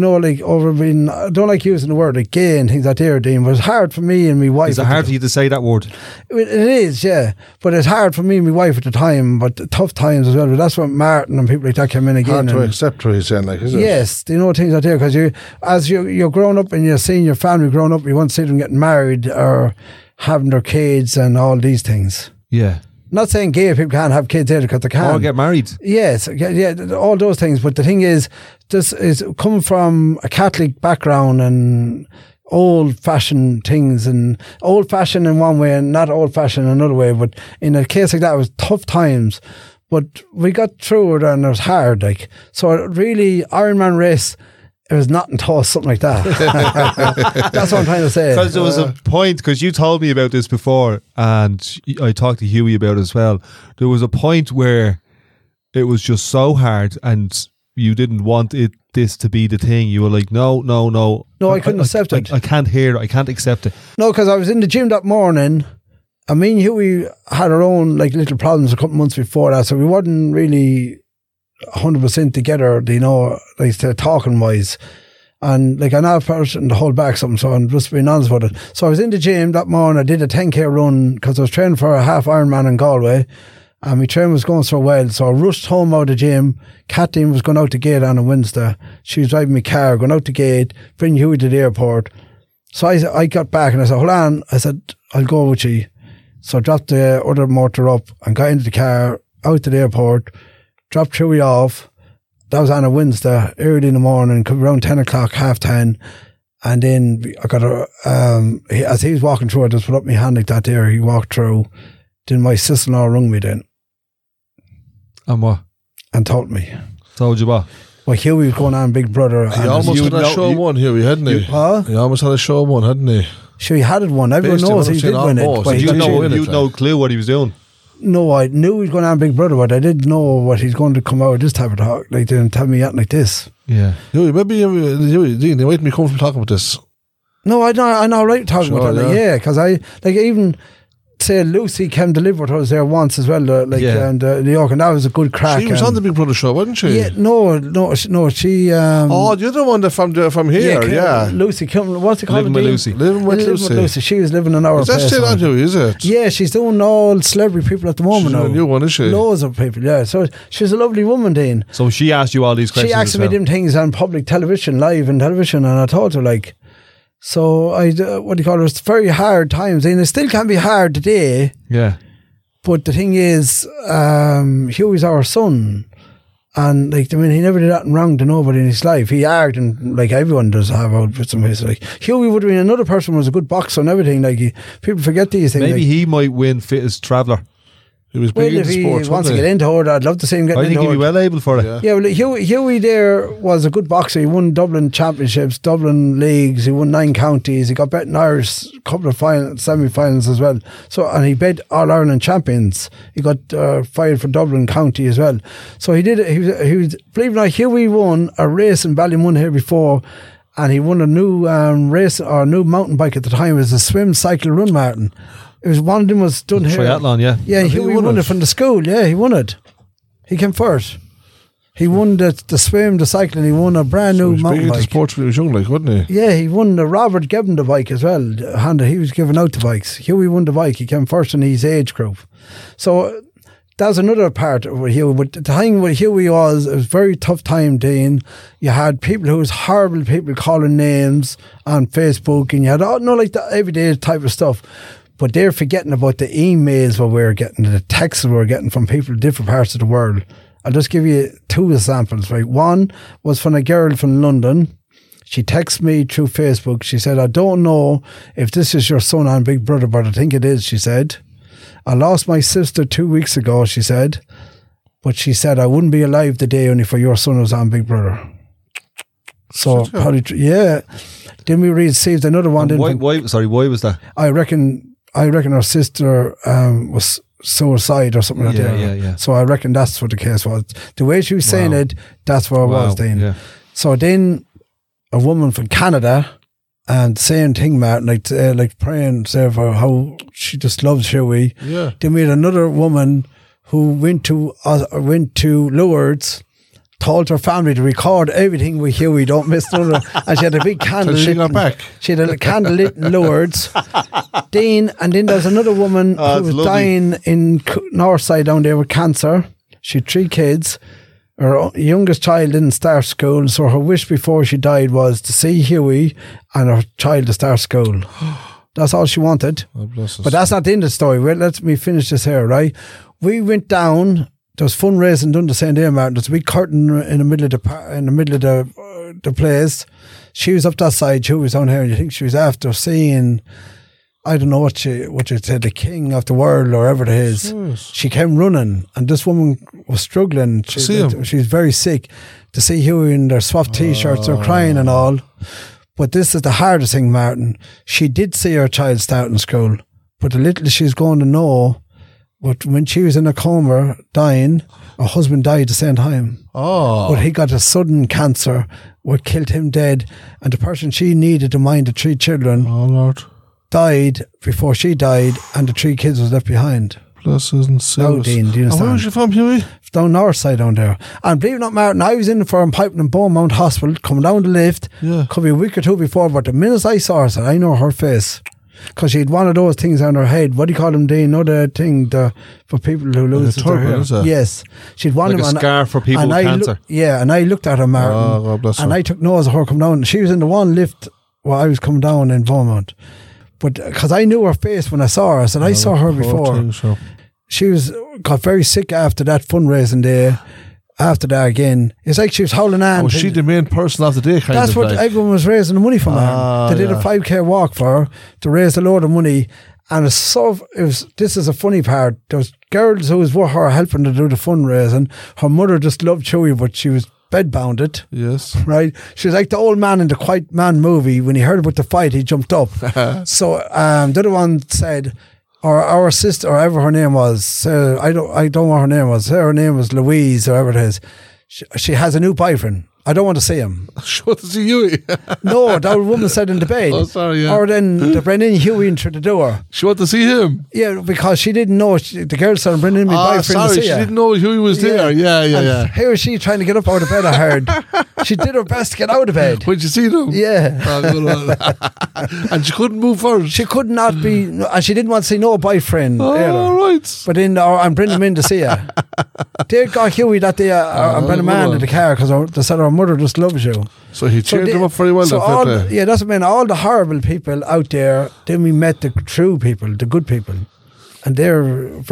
S3: know, like over being I don't like using the word like gay and things like that. Dean, but it's hard for me and my wife.
S4: Is it hard for you to say that word?
S3: it it is, yeah. But it's hard for me and my wife at the time, but tough times as well. But that's what Martin and people like that came in again.
S1: Hard to
S3: and-
S1: accept what he's saying, like, is it?
S3: Yes, you know things like that? Because you, as you, you're growing up and you're seeing your family growing up, you want to see them getting married or having their kids and all these things.
S4: Yeah.
S3: Not saying gay people can't have kids either because they can.
S4: Or get married.
S3: Yes, yeah, yeah, all those things. But the thing is, this is coming from a Catholic background and old fashioned things and old fashioned in one way and not old fashioned in another way. But in a case like that, it was tough times. But we got through it and it was hard. Like so, really, Ironman race. It was not us, something like that. That's what I'm trying to say.
S4: Because there was a point, because you told me about this before, and I talked to Hughie about it as well. There was a point where it was just so hard, and you didn't want it this to be the thing? You were like, no, no, no.
S3: No, I couldn't accept
S4: I,
S3: it.
S4: I can't hear it. I can't accept it.
S3: No, because I was in the gym that morning. I mean, Hughie had our own like little problems a couple months before that, so we wasn't really hundred percent together. You know, like to talking wise, and like I'm not a person to hold back something, so I'm just being honest about it. So I was in the gym that morning. I did a 10k run because I was training for a half Ironman in Galway, and my train was going so well. So I rushed home out of the gym. Kathleen was going out the gate on a Wednesday. She was driving my car, going out the gate, bring Hughie to the airport. So I, I got back and I said, hold on. I said, I'll go with you. So I dropped the other motor up and got into the car, out to the airport, dropped Hughie off. That was on a Wednesday, early in the morning, come around 10 o'clock, half 10. And then I got a, um, he, as he was walking through, I just put up my hand like that there. He walked through. Then my sister in law rung me then
S4: And what?
S3: and told me.
S4: Told you what?
S3: Well, Hughie was going on Big Brother.
S1: He
S3: and
S1: almost had a
S4: know-
S1: show
S4: you-
S1: one here, hadn't he?
S3: Huh?
S1: He almost had a show one, hadn't he?
S3: Sure, he had it one. Everyone
S1: Basically,
S3: knows
S1: what
S3: he
S1: I'm
S3: did win it.
S1: almost.
S3: but he
S1: Did
S4: You
S1: you know
S4: know,
S1: win it,
S4: you
S1: like?
S4: no clue what he was doing.
S3: No, I knew he was going on Big Brother, but I didn't know what he's going to come out with this type of talk. Like, they didn't tell me yet like this.
S4: Yeah.
S1: Hughie, maybe uh, you, you, you might be comfortable talking about this.
S3: No, I know, I know, right talking
S1: Sure,
S3: about that.
S1: Yeah.
S3: yeah, because I, like, even say Lucy came to live with us there once as well, uh, like,
S4: Yeah.
S3: and uh, New York, and that was a good crack.
S1: she was on the Big Brother show, wasn't she?
S3: Yeah, no, no, she, no, she. Um,
S1: Oh, the other one that from the, from here,
S3: Kim-
S1: yeah.
S3: Lucy, Kim, what's it called?
S4: Living with? Lucy.
S1: Living with
S3: Living
S1: Lucy.
S3: She was living in our
S1: Is that
S3: place.
S1: still on is it?
S3: Yeah, she's doing all celebrity people at the moment
S1: She's
S3: now.
S1: a new one, is she?
S3: Loads of people, yeah. So she's a lovely woman, Dean.
S4: So she asked you all these questions.
S3: She asked me them things on public television, live on television, and I told her like, so I uh, what do you call it? It's very hard times, and it still can be hard today.
S4: Yeah.
S3: But the thing is, um, Hughie's our son, and like I mean, he never did nothing wrong to nobody in his life. He argued, and like everyone does have out with some ways. Like Hughie would have been another person who was a good boxer and everything. Like he, people forget these things.
S4: Maybe
S3: like,
S4: he might win fittest traveller.
S1: He was
S3: well,
S1: big
S3: if
S1: into
S3: he
S1: sports,
S3: wants to get into it, I'd love to see him get
S4: I
S3: into
S4: think he'd be well able for it.
S1: Yeah.
S3: Yeah, well, Hughie, Hughie there was a good boxer. He won Dublin championships, Dublin leagues. He won nine counties. He got bet in Irish couple of final, semi-finals as well. So and he bet All Ireland champions. He got uh, fired for Dublin County as well. So he did. He was. He was. Believe it or not, Hughie won a race in Ballymun here before. And he won a new um, race or a new mountain bike at the time. It was a swim, cycle, run marathon. It was one of them was done here.
S4: Triathlon, yeah.
S3: Yeah,
S1: And he won
S3: won,
S1: it.
S3: it. from the school. Yeah, he won it. He came first. He won the the swim, the cycling. He won a brand
S1: So
S3: new
S1: was big
S3: mountain
S1: into
S3: bike.
S1: sports when he was young, like, wasn't he?
S3: Yeah, he won the Robert Gibbon the bike as well. Handed, he was giving out the bikes. Hughie won the bike. He came first in his age group. So that's another part of what Hughie. But the thing with Hughie was it was a very tough time, Dean. You had people who was horrible people calling names on Facebook, and you had all no like the everyday type of stuff. But they're forgetting about the emails what we were getting, the texts we were getting from people in different parts of the world. I'll just give you two examples. Right, one was from a girl from London. She texted me through Facebook. She said, I don't know if this is your son on Big Brother, but I think it is, she said. I lost my sister two weeks ago, she said. But she said, I wouldn't be alive the day only for your son was on Big Brother. So, probably, yeah. Then we received another one.
S4: And why, why, sorry, why was that?
S3: I reckon, I reckon her sister um, was suicide or something like
S4: Yeah,
S3: that.
S4: yeah, yeah.
S3: So I reckon that's what the case was. The way she was saying
S4: Wow.
S3: it, that's what it was,
S4: Wow,
S3: then.
S4: yeah.
S3: So then a woman from Canada and same thing, Martin, like uh, like praying say for how she just loves Hughie.
S1: Yeah.
S3: Then we had another woman who went to uh, went to Lourdes, told her family to record everything with Hughie, don't miss none. And she had a big candle.
S1: She got back.
S3: She had a candle lit in Lourdes. Dean, and then there's another woman
S4: Oh,
S3: who was
S4: lovely.
S3: dying in Northside down there with cancer. She had three kids. Her youngest child didn't start school, so her wish before she died was to see Hughie and her child to start school. That's all she wanted.
S1: Oh.
S3: But that's not the end of the story. Well, let me finish this here, right? We went down. There was fundraising done the same day, Martin. There's a big curtain in the middle of the in the middle of the uh, the place. She was up that side. She was down here, and you think she was after seeing. I don't know what she what she said, the king of the world or whatever it is.
S1: Yes.
S3: She came running, and this woman was struggling. She,
S1: him?
S3: She's very sick. To see Hughie in their soft t-shirts, they're crying and all. But this is the hardest thing, Martin. She did see her child start in school, but the little she's going to know But when she was in a coma, dying, her husband died the same time.
S1: Oh,
S3: But he got a sudden cancer, what killed him dead, and the person she needed to mind the three children
S1: oh Lord,
S3: died before she died, and the three kids was left behind.
S1: blessings and
S3: No,
S1: souls.
S3: Dean, do you
S1: And where
S3: understand?
S1: was you from, Hughie?
S3: down north side down there. And believe it or not, Martin, I was in for a piping in Beaumont Hospital, coming down the lift,
S1: Yeah.
S3: could be a week or two before, but the minute I saw her, I said, I know her face. Because she had one of those things on her head. What do you call them, Dean? Know thing the, for people who lose their
S1: turban,
S3: hair? Yes. She'd one
S4: Like
S3: of
S4: a
S3: them.
S4: scar for people
S3: and
S4: with
S3: I
S4: cancer.
S3: Look, yeah, and I looked at her, Martin.
S1: Oh,
S3: and. I took notice of her coming down. She was in the one lift while I was coming down in Beaumont. But because I knew her face when I saw her, I said, I oh, saw her before
S1: thing, so.
S3: she was got very sick after that fundraising day. After that again, it's like she was holding on.
S1: Was she the main person of the day? Kind
S3: That's what
S1: like?
S3: everyone was raising the money for.
S1: Ah,
S3: her. They did
S1: yeah.
S3: a five k walk for her to raise a load of money, and it's so. It was. This is a funny part. There was girls who was with her helping to do the fundraising. Her mother just loved Hughie, but she was bedbounded.
S1: Yes.
S3: Right, she was like the old man in the Quiet Man movie. When he heard about the fight, he jumped up. so um, the other one said, or our sister, or whatever her name was, uh, I don't, I don't know what her name was. Her name was Louise, or whatever it is. She, she has a new boyfriend. I don't want to see him.
S1: Sure to see Hughie.
S3: No, that woman said in the bed.
S1: Oh, sorry, yeah.
S3: Or then they bring in Hughie into the door.
S1: she wanted to see him.
S3: Yeah, because she didn't know. She, the girl bringing in my
S1: Ah,
S3: boyfriend
S1: sorry, she
S3: her.
S1: didn't know Hughie was there. Yeah, yeah,
S3: And
S1: yeah.
S3: Here was she trying to get up out of bed, I heard. she did her best to get out of bed.
S1: When'd you see them?
S3: Yeah.
S1: On. and she couldn't move first.
S3: She could not be, and she didn't want to see no boyfriend.
S1: oh,
S3: either.
S1: all right.
S3: But then or I'm bringing him in to see her. they got Hughie that day. Uh, I'm
S1: Oh,
S3: bringing a man in the car because they said mother just loves you.
S1: So he
S3: So
S1: cheered
S3: they-
S1: them up very well.
S3: So all,
S1: play.
S3: yeah, that's what I mean. All the horrible people out there, then we met the true people, the good people, and they're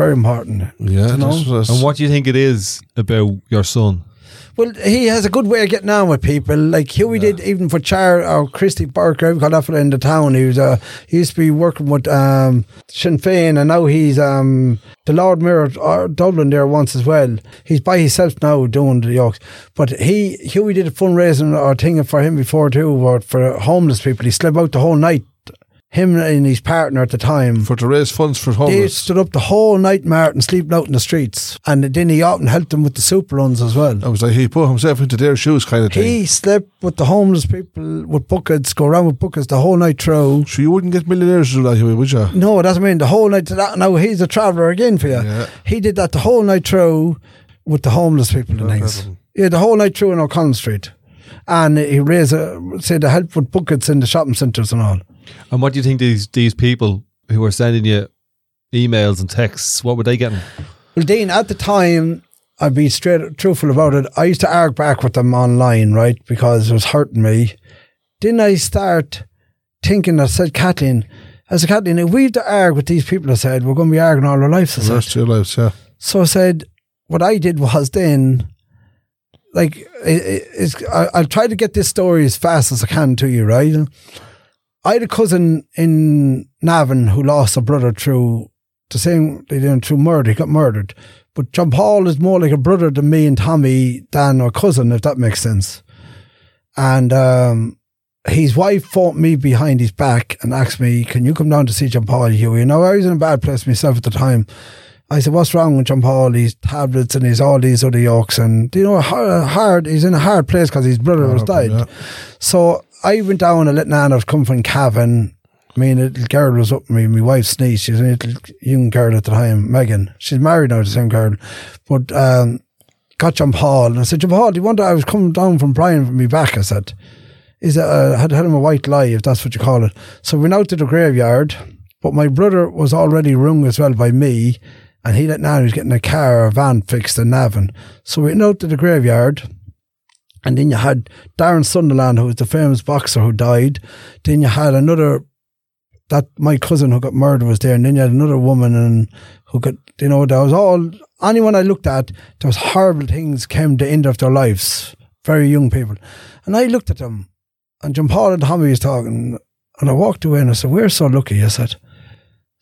S3: very important.
S1: Yeah,
S3: you know?
S1: that's- that's-
S4: And what do you think it is about your son?
S3: Well, he has a good way of getting on with people. Like Hughie did, even for Char or Christy Burke, we got in the town. He was uh, he used to be working with um, Sinn Féin, and now he's um, the Lord Mayor of uh, Dublin there once as well. He's by himself now doing the Yorks. But he Hughie did a fundraising or thing for him before too, for homeless people. He slept out the whole night. Him and his partner at the time.
S1: for to raise funds for homeless.
S3: They stood up the whole night, Martin, sleeping out in the streets. And then he often helped them with the soup runs as well.
S1: I was like, he put himself into their shoes, kind of thing.
S3: He slept with the homeless people with buckets, go around with buckets the whole night through.
S1: so you wouldn't get millionaires to do that, would you?
S3: No, that's what I mean. The whole night to that. Now he's a traveller again for you.
S1: Yeah.
S3: He did that the whole night through with the homeless people and things. Yeah, the whole night through in O'Connell Street. And he raised, a, said, to help with buckets in the shopping centres and all.
S4: And what do you think these these people who are sending you emails and texts, what were they getting?
S3: Well, Dean, at the time, I'd be straight truthful about it. I used to argue back with them online, right, because it was hurting me. Didn't I start thinking? I said, Kathleen, I said, Kathleen, if we have to argue with these people, I said, we're going to be arguing all our lives. I
S1: The
S3: said.
S1: rest of your lives, yeah.
S3: So I said, what I did was then, like, it, it, it's, I, I'll try to get this story as fast as I can to you, right? I had a cousin in Navan who lost a brother through the same, they didn't through murder. He got murdered. But John Paul is more like a brother than me and Tommy than a cousin, if that makes sense. And um, his wife fought me behind his back and asked me, Can you come down to see John Paul, Hughie? You know, I was in a bad place myself at the time. I said, What's wrong with John Paul? He's tablets and he's all these other yokes. And, do you know, hard, hard he's in a hard place because his brother was died.
S1: Yeah.
S3: So I went down and let Nana come from Cavan. Me and a little girl was up with me. My wife's niece. She's a little young girl at the time, Megan. She's married now, the same girl. But um, got John Paul. And I said, John Paul, do you want to, I was coming down from Brian from me back. I said, is it, uh, had, had him a white lie, if that's what you call it. So we went out to the graveyard. But my brother was already rung as well by me. And he let Nana, he was getting a car or a van fixed in Navan. So we went out to the graveyard. And then you had Darren Sutherland, who was the famous boxer who died. Then you had another, that my cousin who got murdered was there. And then you had another woman and who got, you know, there was all, anyone I looked at, was horrible things came the end of their lives. Very young people. And I looked at them and John Paul and Tommy was talking and I walked away and I said, we're so lucky. I said,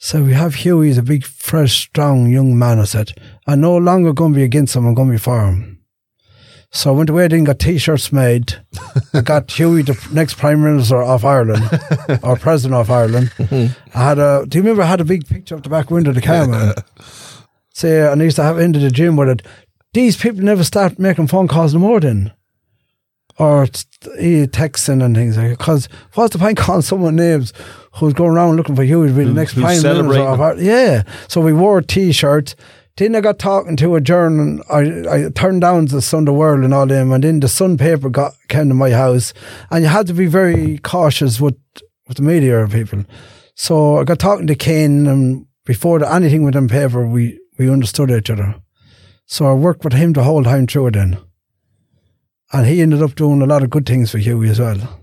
S3: so we have Hughie, he's a big, fresh, strong young man. I said, I'm no longer going to be against him, I'm going to be for him. So I went away and got t-shirts made. I got Hughie, the next Prime Minister of Ireland, or President of Ireland. I had a, do you remember I had a big picture of the back window of the man? say, and I used to have into the gym with it. These people never start making phone calls no more then. Or texting and things like Because what's the point calling someone names who's going around looking for you to be the
S4: mm,
S3: next
S4: who's
S3: prime minister? of our- Yeah. So we wore t shirts. Then I got talking to a journal. I, I turned down the Sun, the World and all them, and then the Sun paper got came to my house, and you had to be very cautious with with the media people. So I got talking to Kane, and before the, anything with them paper, we we understood each other. So I worked with him the whole time through it then, and he ended up doing a lot of good things for Hughie as well.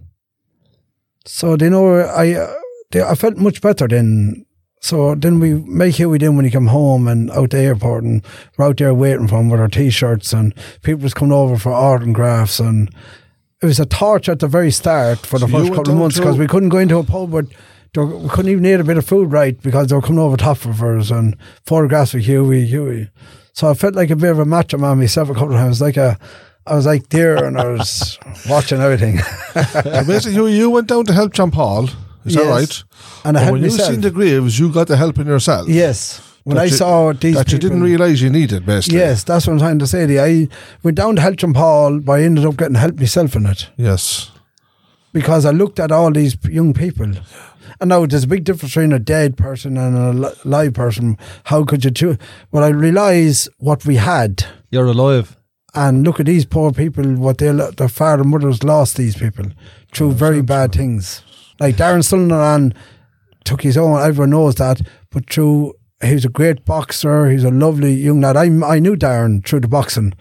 S3: So they know I uh, they, I felt much better then. So then we make Hughie then when he come home and out the airport and we're out there waiting for him with our t-shirts and people was coming over for autographs and it was a torture at the very start for the
S1: So
S3: first couple of months because we couldn't go into a pub but we couldn't even eat a bit of food right because they were coming over top of us and photographs of Hughie, Hughie. So I felt like a bit of a macho man myself a couple of times. Like a, I was like there and I was watching everything.
S1: So basically, you, you went down to help John Paul. Is that right?
S3: And I
S1: But
S3: helped
S1: when you
S3: myself.
S1: seen the graves, you got the help in yourself.
S3: yes. When I
S1: you-
S3: saw these
S1: that you didn't realise you needed, basically.
S3: Yes, that's what I'm trying to say. to you. I went down to help John Paul, but I ended up getting help myself in it
S1: Yes.
S3: because I looked at all these young people. And now there's a big difference between a dead person and a live person. How could you choose? Well, I realise what we had.
S4: You're alive.
S3: And look at these poor people, what they, their father and mothers lost these people through very bad things. Like Darren Sutherland took his own, everyone knows that, but through, he was a great boxer, he was a lovely young lad. I, I knew Darren through the boxing.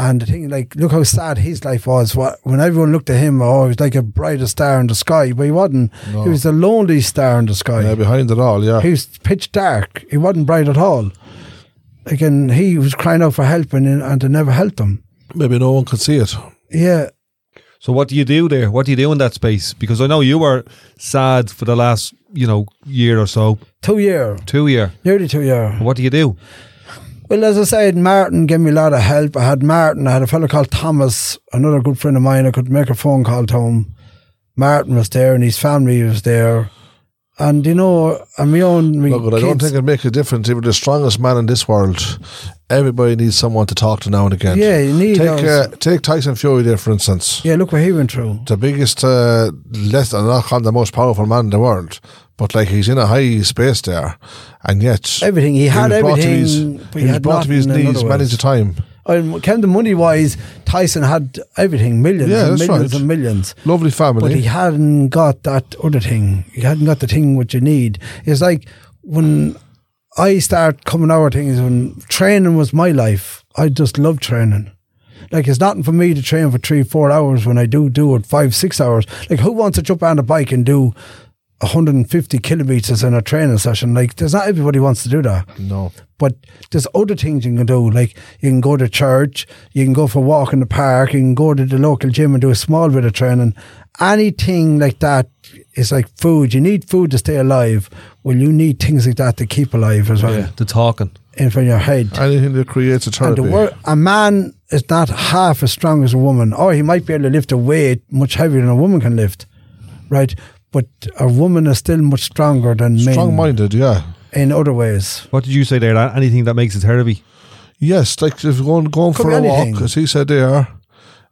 S3: And the thing, like, look how sad his life was. What, when everyone looked at him, oh, he was like a brightest star in the sky, but he wasn't.
S1: No.
S3: He was the lonely star in the sky.
S1: Yeah, behind it all, yeah.
S3: He was pitch dark. He wasn't bright at all. Again, he was crying out for help and, and they never helped him.
S1: Maybe no one could see it.
S3: Yeah,
S4: So what do you do there? What do you do in that space? Because I know you were sad for the last, you know, year or so,
S3: two year,
S4: two year.
S3: nearly two year.
S4: What do you do?
S3: Well, as I said, Martin gave me a lot of help. I had Martin, I had a fellow called Thomas, another good friend of mine. I could make a phone call to him. Martin was there and his family was there. And, you know, and my own me
S1: Look, but I don't think it makes a difference. If you're the strongest man in this world, everybody needs someone to talk to now and again.
S3: Yeah, you need
S1: Take, uh, take Tyson Fury there, for instance.
S3: Yeah, look what he went through.
S1: The biggest, uh, less than not the most powerful man in the world, but like he's in a high space there, and yet
S3: Everything. He had
S1: to
S3: everything,
S1: his, he
S3: he
S1: was
S3: had
S1: brought to his knees many a time.
S3: And kind of money wise, Tyson had everything, millions
S1: Yeah,
S3: and millions
S1: right.
S3: and millions.
S1: Lovely family.
S3: But he hadn't got that other thing. He hadn't got the thing what you need. It's like when I start coming out things when training was my life. I just love training. Like it's nothing for me to train for three, four hours when I do do it five, six hours. Like who wants to jump on a bike and do 150 kilometers in a training session? Like there's not everybody wants to do that.
S1: no.
S3: But there's other things you can do. Like you can go to church, you can go for a walk in the park, you can go to the local gym and do a small bit of training. Anything like that is like food. You need food to stay alive. Well, you need things like that to keep alive as well
S4: The talking.
S3: in from your head.
S1: Anything that creates a
S3: And the wor- a man is not half as strong as a woman. Or he might be able to lift a weight much heavier than a woman can lift, right? But a woman is still much stronger than men
S1: Strong minded, yeah.
S3: in other ways.
S4: What did you say there? That anything that makes it therapy?
S1: Yes, like if you're going, going
S3: Could
S1: for a
S3: anything.
S1: walk, as he said there,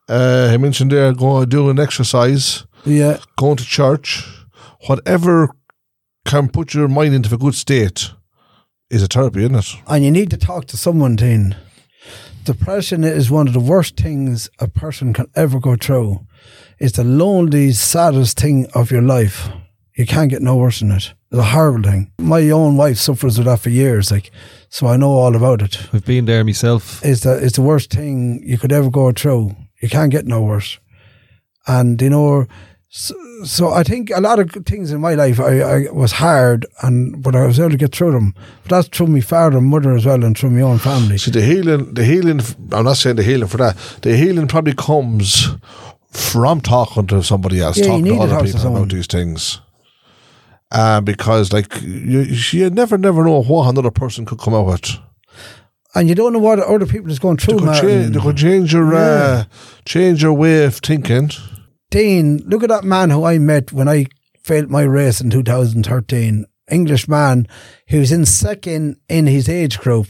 S1: uh, he mentioned there, going doing exercise,
S3: Yeah.
S1: going to church, whatever can put your mind into a good state is a therapy, isn't it?
S3: and you need to talk to someone, Teen. Depression is one of the worst things a person can ever go through. It's the loneliest, saddest thing of your life. You can't get no worse than it. It's a horrible thing. My own wife suffers with that for years, like, so I know all about it.
S4: I've been there myself.
S3: It's the it's the worst thing you could ever go through. You can't get no worse. And you know, so, so I think a lot of things in my life I, I was hard, and but I was able to get through them. But that's through my father and mother as well, and through my own family.
S1: See, the healing, the healing, I'm not saying the healing for that, the healing probably comes from talking to somebody else,
S3: Yeah,
S1: talking to other
S3: talk to
S1: people about these things. Uh, because, like, you, you never, never know what another person could come out with.
S3: And you don't know what other people is going
S1: They
S3: through,
S1: could,
S3: Martin.
S1: change, they could change your, uh, change your way of thinking.
S3: Dean, look at that man who I met when I failed my race in 2013. English man who was in second in his age group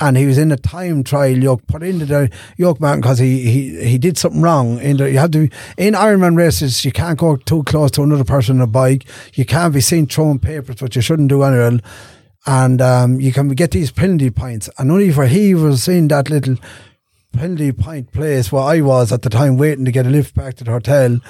S3: and he was in a time trial yoke put into the yoke mountain because he, he he did something wrong. In the, you have to in Ironman races, you can't go too close to another person on a bike. You can't be seen throwing papers, which you shouldn't do anyway. And um, you can get these penalty points. And only for he was in that little penalty point place where I was at the time, waiting to get a lift back to the hotel.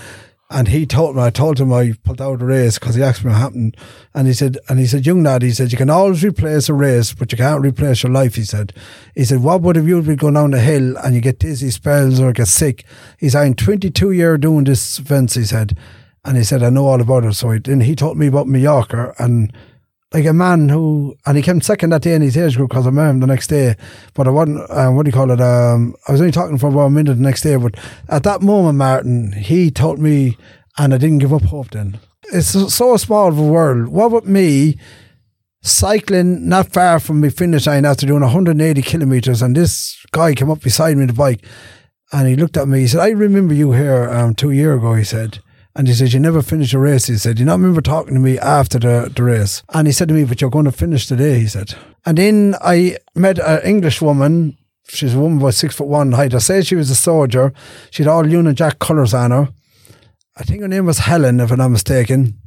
S3: And he told me, I told him I pulled out a race because he asked me what happened. And he said, and he said, young lad, he said, you can always replace a race, but you can't replace your life, he said. He said, what would have you be going down the hill and you get dizzy spells or get sick? He said, I'm 22 year doing this fence. he said. And he said, I know all about it. So he, then he told me about Mallorca and like a man who, and he came second that day in his age group because I met him the next day. But I wasn't, um, what do you call it? Um, I was only talking for about a minute the next day. But at that moment, Martin, he taught me, and I didn't give up hope then. It's so, small of a world. What about me cycling not far from my finish line after doing 180 kilometres? And this guy came up beside me on the bike and he looked at me. He said, I remember you here um, two years ago, he said. And he said, You never finished a race. He said, You not remember talking to me after the, the race? And he said to me, But you're going to finish today, he said. And then I met an English woman. She's a woman about six foot one height. I said she was a soldier. She had all Union Jack colours on her. I think her name was Helen, if I'm not mistaken.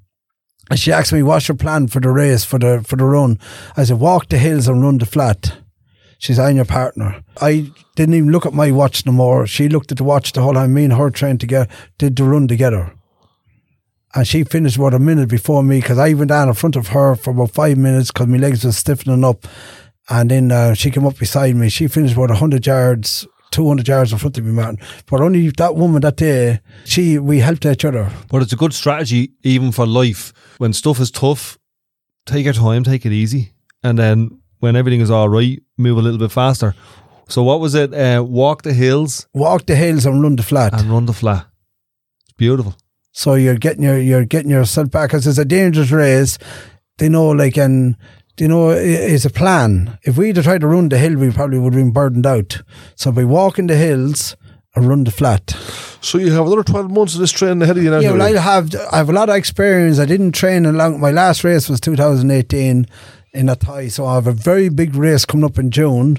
S3: And she asked me, What's your plan for the race, for the for the run? I said, Walk the hills and run the flat. She's I'm your partner. I didn't even look at my watch no more. She looked at the watch the whole time. Me and her trained together, did the run together and she finished about a minute before me because I went down in front of her for about five minutes because my legs were stiffening up. And then uh, she came up beside me. She finished about 100 yards, 200 yards in front of me, Martin. But only that woman that day, she we helped each other.
S4: But it's a good strategy even for life. When stuff is tough, take your time, take it easy. And then when everything is all right, move a little bit faster. So what was it? Uh, walk the hills
S3: Walk the hills and run the flat.
S4: and run the flat. It's beautiful.
S3: So you're getting your you're getting yourself back because it's a dangerous race. They know like and you know it's a plan. If we'd have tried to run the hill, we probably would have been burdened out. So by walking the hills and run the flat.
S1: So you have another 12 months of this training ahead of you now.
S3: Yeah, well, I have I have a lot of experience. I didn't train along. My last race was 2018 in Athy, so I have a very big race coming up in June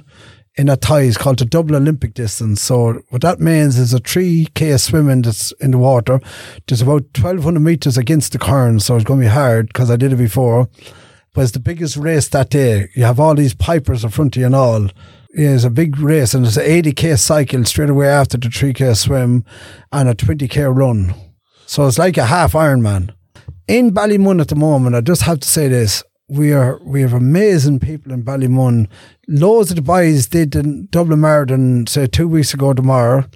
S3: in Athy. It's called the Double Olympic Distance. So what that means is a 3k swimming that's in the water. There's about 1200 meters against the current, so it's going to be hard because I did it before. But it's the biggest race that day. You have all these pipers in front of you and all. Yeah, it's a big race, and it's an 80k cycle straight away after the 3k swim and a 20k run. So it's like a half Ironman. In Ballymun at the moment, I just have to say this. We are we have amazing people in Ballymun. Loads of the boys did the Dublin Marathon say two weeks ago tomorrow.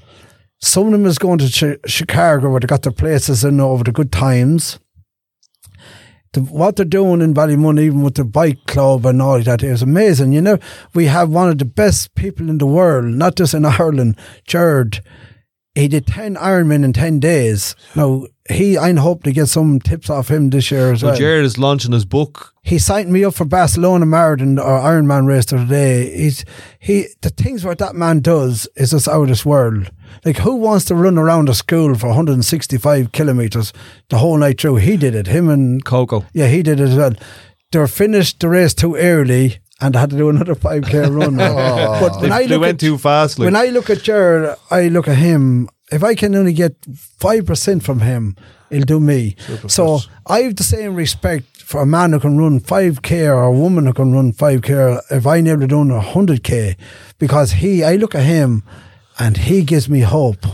S3: Some of them is going to Chi- Chicago where they got their places in over the good times. The, what they're doing in Ballymun, even with the bike club and all that, is amazing. You know, we have one of the best people in the world, not just in Ireland, Jared. He did 10 Ironman in 10 days. Now, he, I hope to get some tips off him this year as
S4: So
S3: well.
S4: Jared is launching his book.
S3: he signed me up for Barcelona Marathon or Ironman race the other day. He's, he, the things what that man does is just out of this world. Like, who wants to run around a school for 165 kilometres the whole night through? He did it. Him and
S4: Coco.
S3: yeah, he did it as well. They were finished the race too early and I had to do another 5k run. Oh. but when
S4: They,
S3: I
S4: they
S3: look
S4: went
S3: at,
S4: too fast. Like,
S3: when I look at Jared, I look at him. If I can only get 5% from him, it'll do me. So I have the same respect for a man who can run 5k or a woman who can run 5k if I never done 100k because he, I look at him and he gives me hope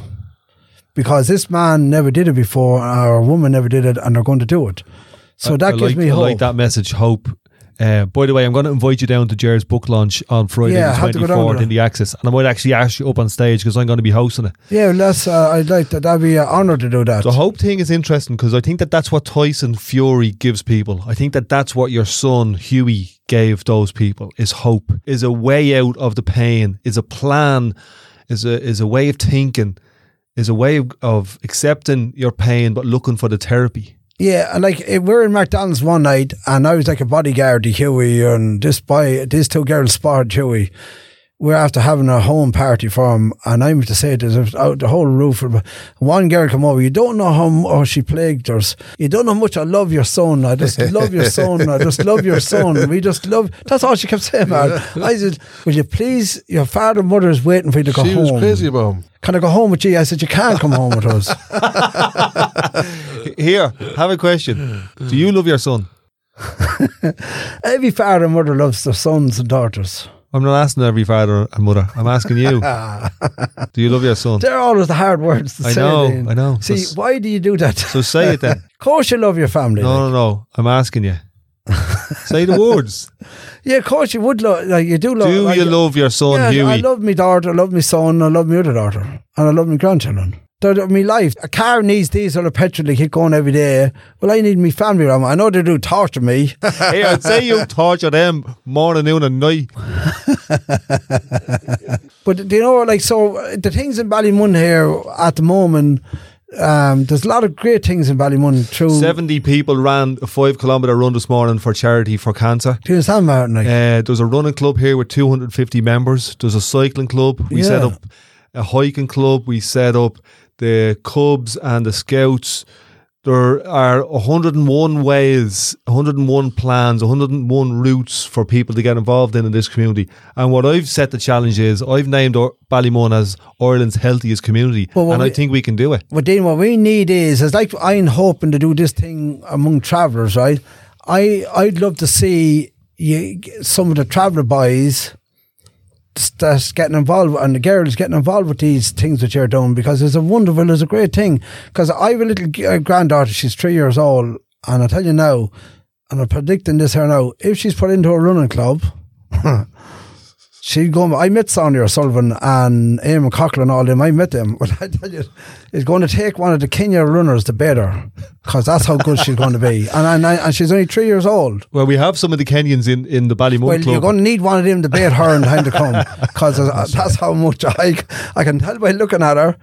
S3: because this man never did it before or a woman never did it and they're going to do it. So that
S4: I
S3: gives
S4: like,
S3: me
S4: I
S3: hope.
S4: like that message, hope. Uh, by the way, I'm going to invite you down to Jared's book launch on Friday
S3: Yeah,
S4: the
S3: have to go down
S4: 24th in the Axis. And I might actually ask you up on stage because I'm going to be hosting it.
S3: Yeah, well, that's uh, I'd like that. That'd be an honour to do that.
S4: The hope thing is interesting because I think that that's what Tyson Fury gives people. I think that that's what your son Hughie gave those people is hope, is a way out of the pain, is a plan, is a is a way of thinking, is a way of, of accepting your pain but looking for the therapy.
S3: Yeah, and like eh, we we're in McDonald's one night, and I was like a bodyguard to Hughie, and this boy, these two girls spotted Hughie. we're after having a home party for him, and I'm to say there's out the whole roof. of- One girl come over. You don't know how much she plagued us. You don't know how much I love your son. I just love your son. I just love your son. We just love. That's all she kept saying, man. I said, "Will you please? Your father and mother is waiting for you to go
S1: She
S3: home.
S1: was crazy about him.
S3: Can I go home with you?" I said, "You can't come home with us."
S4: Here, have a question. Do you love your son?
S3: Every father and mother loves their sons and daughters.
S4: I'm not asking every father and mother. I'm asking you. do you love your son?
S3: They're always the hard words to
S4: I
S3: say.
S4: I know,
S3: Ian.
S4: I know.
S3: See,
S4: So-
S3: why do you do that?
S4: So say it then.
S3: of course you love your family.
S4: No,
S3: like.
S4: no, no. I'm asking you. Say the words.
S3: Yeah, of course you would love. Like you do love.
S4: Do
S3: like,
S4: you love your son,
S3: Yeah,
S4: Hughie?
S3: I love my daughter. I love my son. I love my other daughter, and I love my grandchildren. They're my life. A car needs diesel or petrol to keep going every day. Well, I need my family around. I know they do torture me.
S4: Hey, I'd say you torture them morning, noon, and night.
S3: But you know, like, so the things in Ballymun here at the moment, um, there's a lot of great things in Ballymun through.
S4: 70 people ran a five kilometre run this morning for charity for cancer.
S3: Do you understand, Martin? Like,
S4: Uh, there's a running club here with 250 members. There's a cycling club. We set up a hiking club. We set up the Cubs and the Scouts. There are 101 ways, 101 plans, 101 routes for people to get involved in in this community. And what I've set the challenge is I've named Ballymun as Ireland's healthiest community, and I think we can do it.
S3: But then what we need is, it's like I'm hoping to do this thing among travellers, right? I I'd love to see you some of the traveller boys that's getting involved and the girls getting involved with these things that you're doing because it's a wonderful, it's a great thing. Because I have a little uh, granddaughter, she's three years old, and I tell you now, and I'm predicting this here now, if she's put into a running club. She'd go. I met Sonia O'Sullivan and Eamonn Coghlan, all them. I met them. But I tell you, it's going to take one of the Kenya runners to beat her because that's how good she's going to be. And, and and she's only three years old.
S4: Well, we have some of the Kenyans in, in the Ballymun
S3: Well,
S4: club.
S3: you're going to need one of them to beat her in time to come because uh, that's how much I I can tell by looking at her.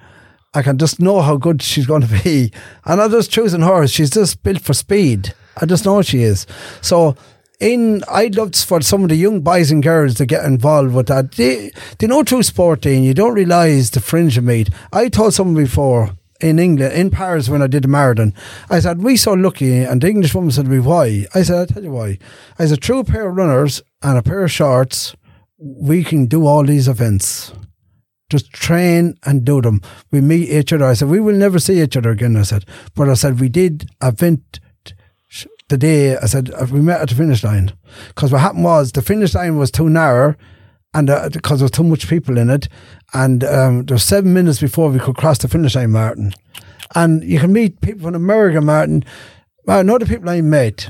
S3: I can just know how good she's going to be, and I'm just choosing her. She's just built for speed. I just know she is. So. In, I'd love for some of the young boys and girls to get involved with that. They, they know through sport, Dean, you don't realise the fringe of meat. I told someone before in England, in Paris, when I did the marathon, I said, we so lucky. And the English woman said to me, why? I said, I'll tell you why. Through a pair of runners and a pair of shorts, we can do all these events. Just train and do them. We meet each other. I said, we will never see each other again. I said, but I said, we did event the day. I said, uh, we met at the finish line. Because what happened was the finish line was too narrow and uh, because there was too much people in it. And um, there was seven minutes before we could cross the finish line, Martin. And you can meet people from America, Martin. Martin, know the people I met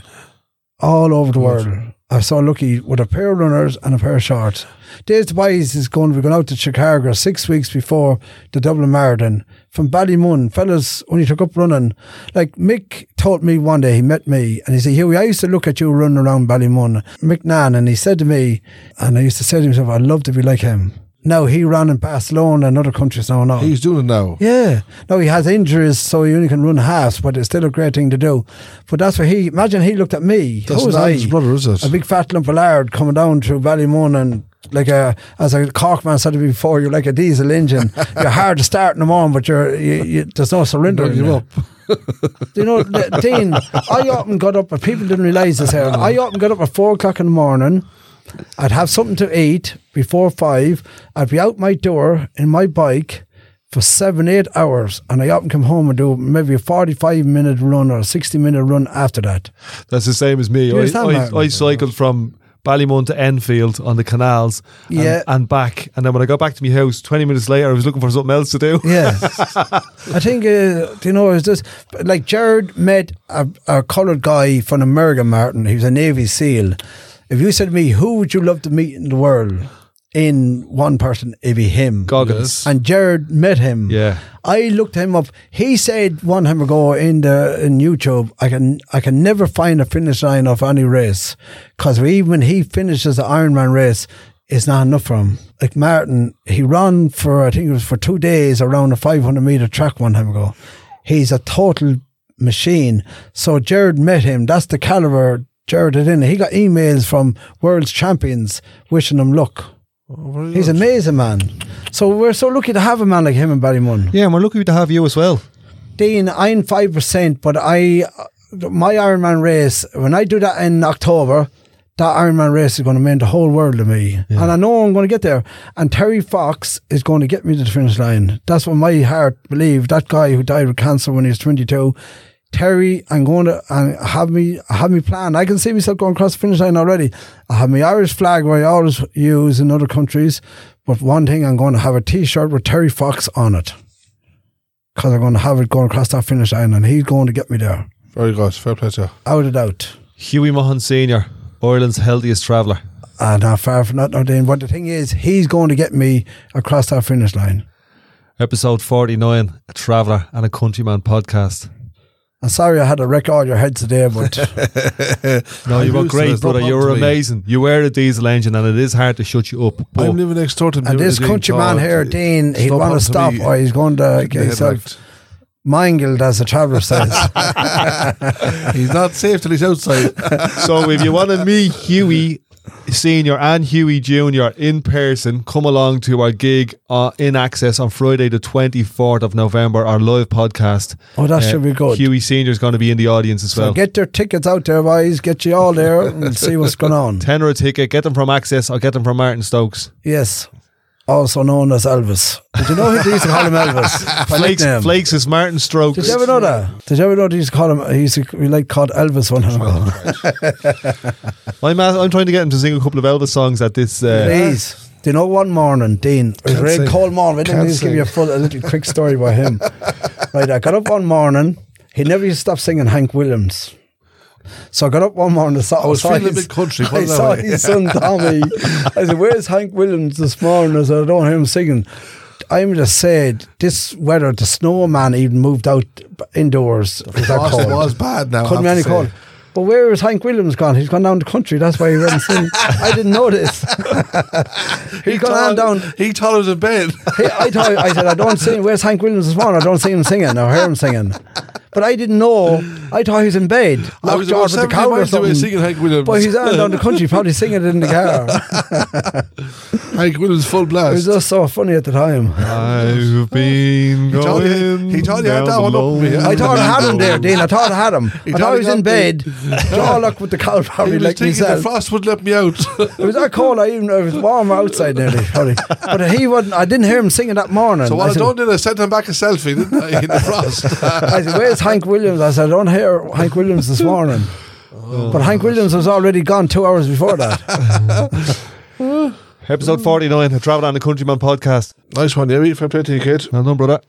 S3: all over the world. I was so lucky with a pair of runners and a pair of shorts. Days the boys is going to be going out to Chicago six weeks before the Dublin Marathon from Ballymun. Fellas, when he took up running, like Mick told me one day, he met me and he said, Hughie, I used to look at you running around Ballymun, Mick Nan, and he said to me, and I used to say to himself, I'd love to be like him. Now he ran in Barcelona and other countries now and all.
S1: He's doing it now.
S3: Yeah. No, he has injuries, so he only can run halves, but it's still a great thing to do. But that's what he, imagine he looked at me.
S1: That's
S3: Who was I?
S1: his brother, is it?
S3: A big fat lump of lard coming down through Ballymun and like a, as a Corkman said to before, you're like a diesel engine. you're hard to start in the morning, but you're, you, you, there's no surrender. You.
S1: up.
S3: You know, Dean, I often got up, but people didn't realise this here. I often got up at four o'clock in the morning. I'd have something to eat before five. I'd be out my door in my bike for seven, eight hours. And I often come home and do maybe a 45 minute run or a 60 minute run after that.
S4: That's the same as me. I, I, I cycled from Ballymun to Enfield on the canals and,
S3: Yeah.
S4: and back. And then when I got back to my house, 20 minutes later, I was looking for something else to do.
S3: Yeah. I think, uh, you know, it's just like Jared met a, a coloured guy from America, Martin. He was a Navy SEAL. If you said to me, who would you love to meet in the world? In one person, it'd be him.
S4: Goggins.
S3: And Jared met him.
S4: Yeah.
S3: I looked him up. He said one time ago in the in YouTube, I can I can never find a finish line of any race because even when he finishes the Ironman race, it's not enough for him. Like Martin, he ran for I think it was for two days around a 500 meter track one time ago. He's a total machine. So Jared met him. That's the caliber Jared is in. He got emails from world's champions wishing him luck.
S1: Very
S3: He's amazing man. So we're so lucky to have a man like him in Ballymun.
S4: Yeah, and we're lucky to have you as well.
S3: Dean, I'm five percent, but I my Ironman race when I do that in October, that Ironman race is going to mean the whole world to me, and I know I'm going to get there. And Terry Fox is going to get me to the finish line. That's what my heart believed. That guy who died of cancer when he was 22. Terry, I'm going to and have me have me planned. I can see myself going across the finish line already. I have my Irish flag where I always use in other countries, but one thing I'm going to have a T-shirt with Terry Fox on it because I'm going to have it going across that finish line, and he's going to get me there,
S1: Very good. Fair play to you.
S3: out of doubt.
S4: Hughie Maughan Senior, Ireland's healthiest traveller.
S3: And not far from that, no, Dean. But the thing is, he's going to get me across that finish line.
S4: Episode 49, a traveller and a countryman podcast.
S3: I'm sorry I had to wreck all your heads today, but
S4: No, you were great,
S1: it. It's no
S4: brother. You were amazing. You were a diesel engine, and it is hard to shut you up. But
S1: I'm living next door to him.
S3: and this
S1: other day,
S3: countryman here, Dean,
S1: it's
S3: he'd want to stop
S1: me.
S3: or he's going to
S1: Getting
S3: get
S1: the
S3: himself
S1: headlight.
S3: mangled, as the traveller says.
S1: He's not safe till he's outside.
S4: so if you want to meet Hughie Senior and Hughie Junior in person, come along to our gig uh, in Axis on Friday, the twenty fourth of November. Our live podcast.
S3: Oh, that
S4: Uh,
S3: should be good.
S4: Hughie Senior is going to be in the audience as
S3: So
S4: well.
S3: get your tickets out there, boys. Get you all there and see what's going on.
S4: Tenner a ticket. Get them from Axis or get them from Martin Stokes.
S3: Yes. Also known as Elvis. Did you know he used to call him Elvis?
S4: Flakes,
S3: nickname.
S4: Flakes is Martin Stokes.
S3: Did you ever know that? Did you ever know they used to call him? He used to be like called Elvis one time.
S4: I'm, a- I'm trying to get him to sing a couple of Elvis songs at this. Uh,
S3: Please. Do you know one morning, Dean? It was a
S1: Can't
S3: really
S1: sing.
S3: cold morning. I
S1: Can't
S3: didn't just give you a full, a little quick story about him. right, I got up one morning. He never used to stop singing Hank Williams. So I got up one morning. I, saw,
S1: I was
S3: saw
S1: feeling a bit country,
S3: I saw
S1: way.
S3: his son Tommy. I said, "Where's Hank Williams this morning?" I said, "I don't hear him singing." I'm just said this weather, the snowman even moved out indoors. It was that cold.
S1: was bad now.
S3: Couldn't be any cold. But where was Hank Williams gone? He's gone down the country. That's why he went and sing. I didn't know this. He's gone on down.
S1: He told us a
S3: bit. I thought I said I don't see. Where's Hank Williams this morning? I don't see him singing. I hear him singing, but I didn't know. I thought he was in bed,
S1: I was
S3: jaw
S1: about
S3: with the
S1: 70
S3: cow or
S1: miles away
S3: something.
S1: singing Hank Williams.
S3: But he's on down the country, probably singing it in the car.
S1: Hank Williams full blast.
S3: It was just so funny at the time.
S4: I've been
S1: He told you-
S4: going.
S1: he told you had
S4: down
S1: that one up yeah?
S3: I thought I had him there, Dean. I thought I had him. I
S1: thought
S3: thought he
S1: he
S3: was in
S1: got
S3: bed, jaw locked with the cow,
S1: he
S3: probably
S1: was
S3: like
S1: thinking the frost would let me out.
S3: It was that cold. I even it was warm outside nearly. Probably. But he wasn't. I didn't hear him singing that morning.
S1: so what I,
S3: said,
S1: done did I sent him back a selfie, didn't I, in the frost?
S3: I said, "Where's Hank Williams?" I said, "I don't hear Hank Williams this morning." Oh. but Hank Williams was already gone two hours before that.
S4: Episode 49, a Travel on the Countryman podcast.
S1: nice one, yeah. Fair play to you, kid.
S4: Well done, brother.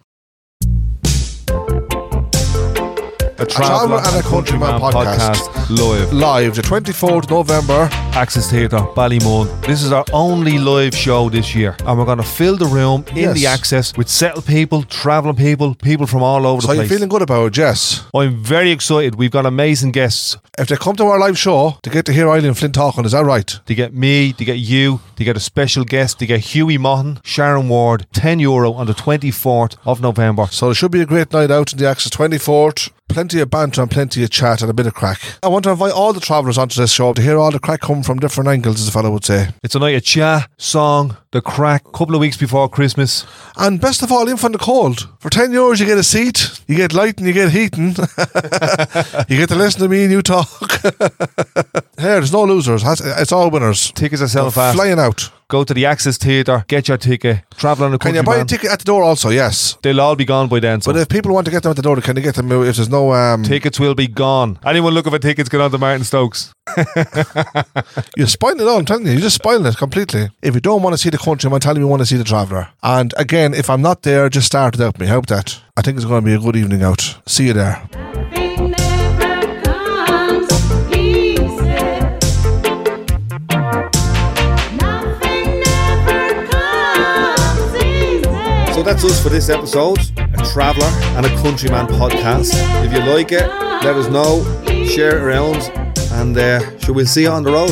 S4: A
S1: Traveller and a Countryman podcast.
S4: live.
S1: Live, the 24th November.
S4: Axis Theatre, Ballymun. This is our only live show this year, and we're going to fill the room in
S1: Yes.
S4: the Axis with settled people, travelling people, people from all over the place.
S1: So
S4: the
S1: you're
S4: place.
S1: feeling good about it, Jess?
S4: I'm very excited. We've got amazing guests
S1: If they come to our live show, to get to hear Eileen Flynn talking, is that right?
S4: to get me, to get you, to get a special guest, to get Hughie Maughan, Sharon Ward, 10 euro on the 24th of November.
S1: So it should be a great night out in the Axis 24th. Plenty of banter and plenty of chat and a bit of crack. I want to invite all the travellers onto this show to hear all the crack come from different angles, as a fellow would say.
S4: It's a night of chat, song, the crack, couple of weeks before Christmas.
S1: And best of all, in from the cold. For 10 euros, you get a seat, you get light and you get heating. you get to listen to me and you talk. Here, there's no losers. It's all winners.
S4: Tickets are selling fast.
S1: Flying out.
S4: Go to the Axis Theatre, get your ticket, travel on the
S1: Can
S4: country.
S1: you buy a ticket at the door also? Yes.
S4: They'll all be gone by then. So
S1: But if people want to get them at the door, can they get them if there's no... Um,
S4: tickets will be gone. Anyone looking for tickets, get on to Martin Stokes.
S1: You're spoiling it all, I'm telling you. You're just spoiling it completely. If you don't want to see the country, I'm telling you, you want to see the traveller. And again, if I'm not there, just start without me. Hope that. I think it's going to be a good evening out. See you there.
S5: So that's us for this episode, a traveller and a countryman podcast. If you like it, let us know, share it around, and uh, sure we'll see you on the road.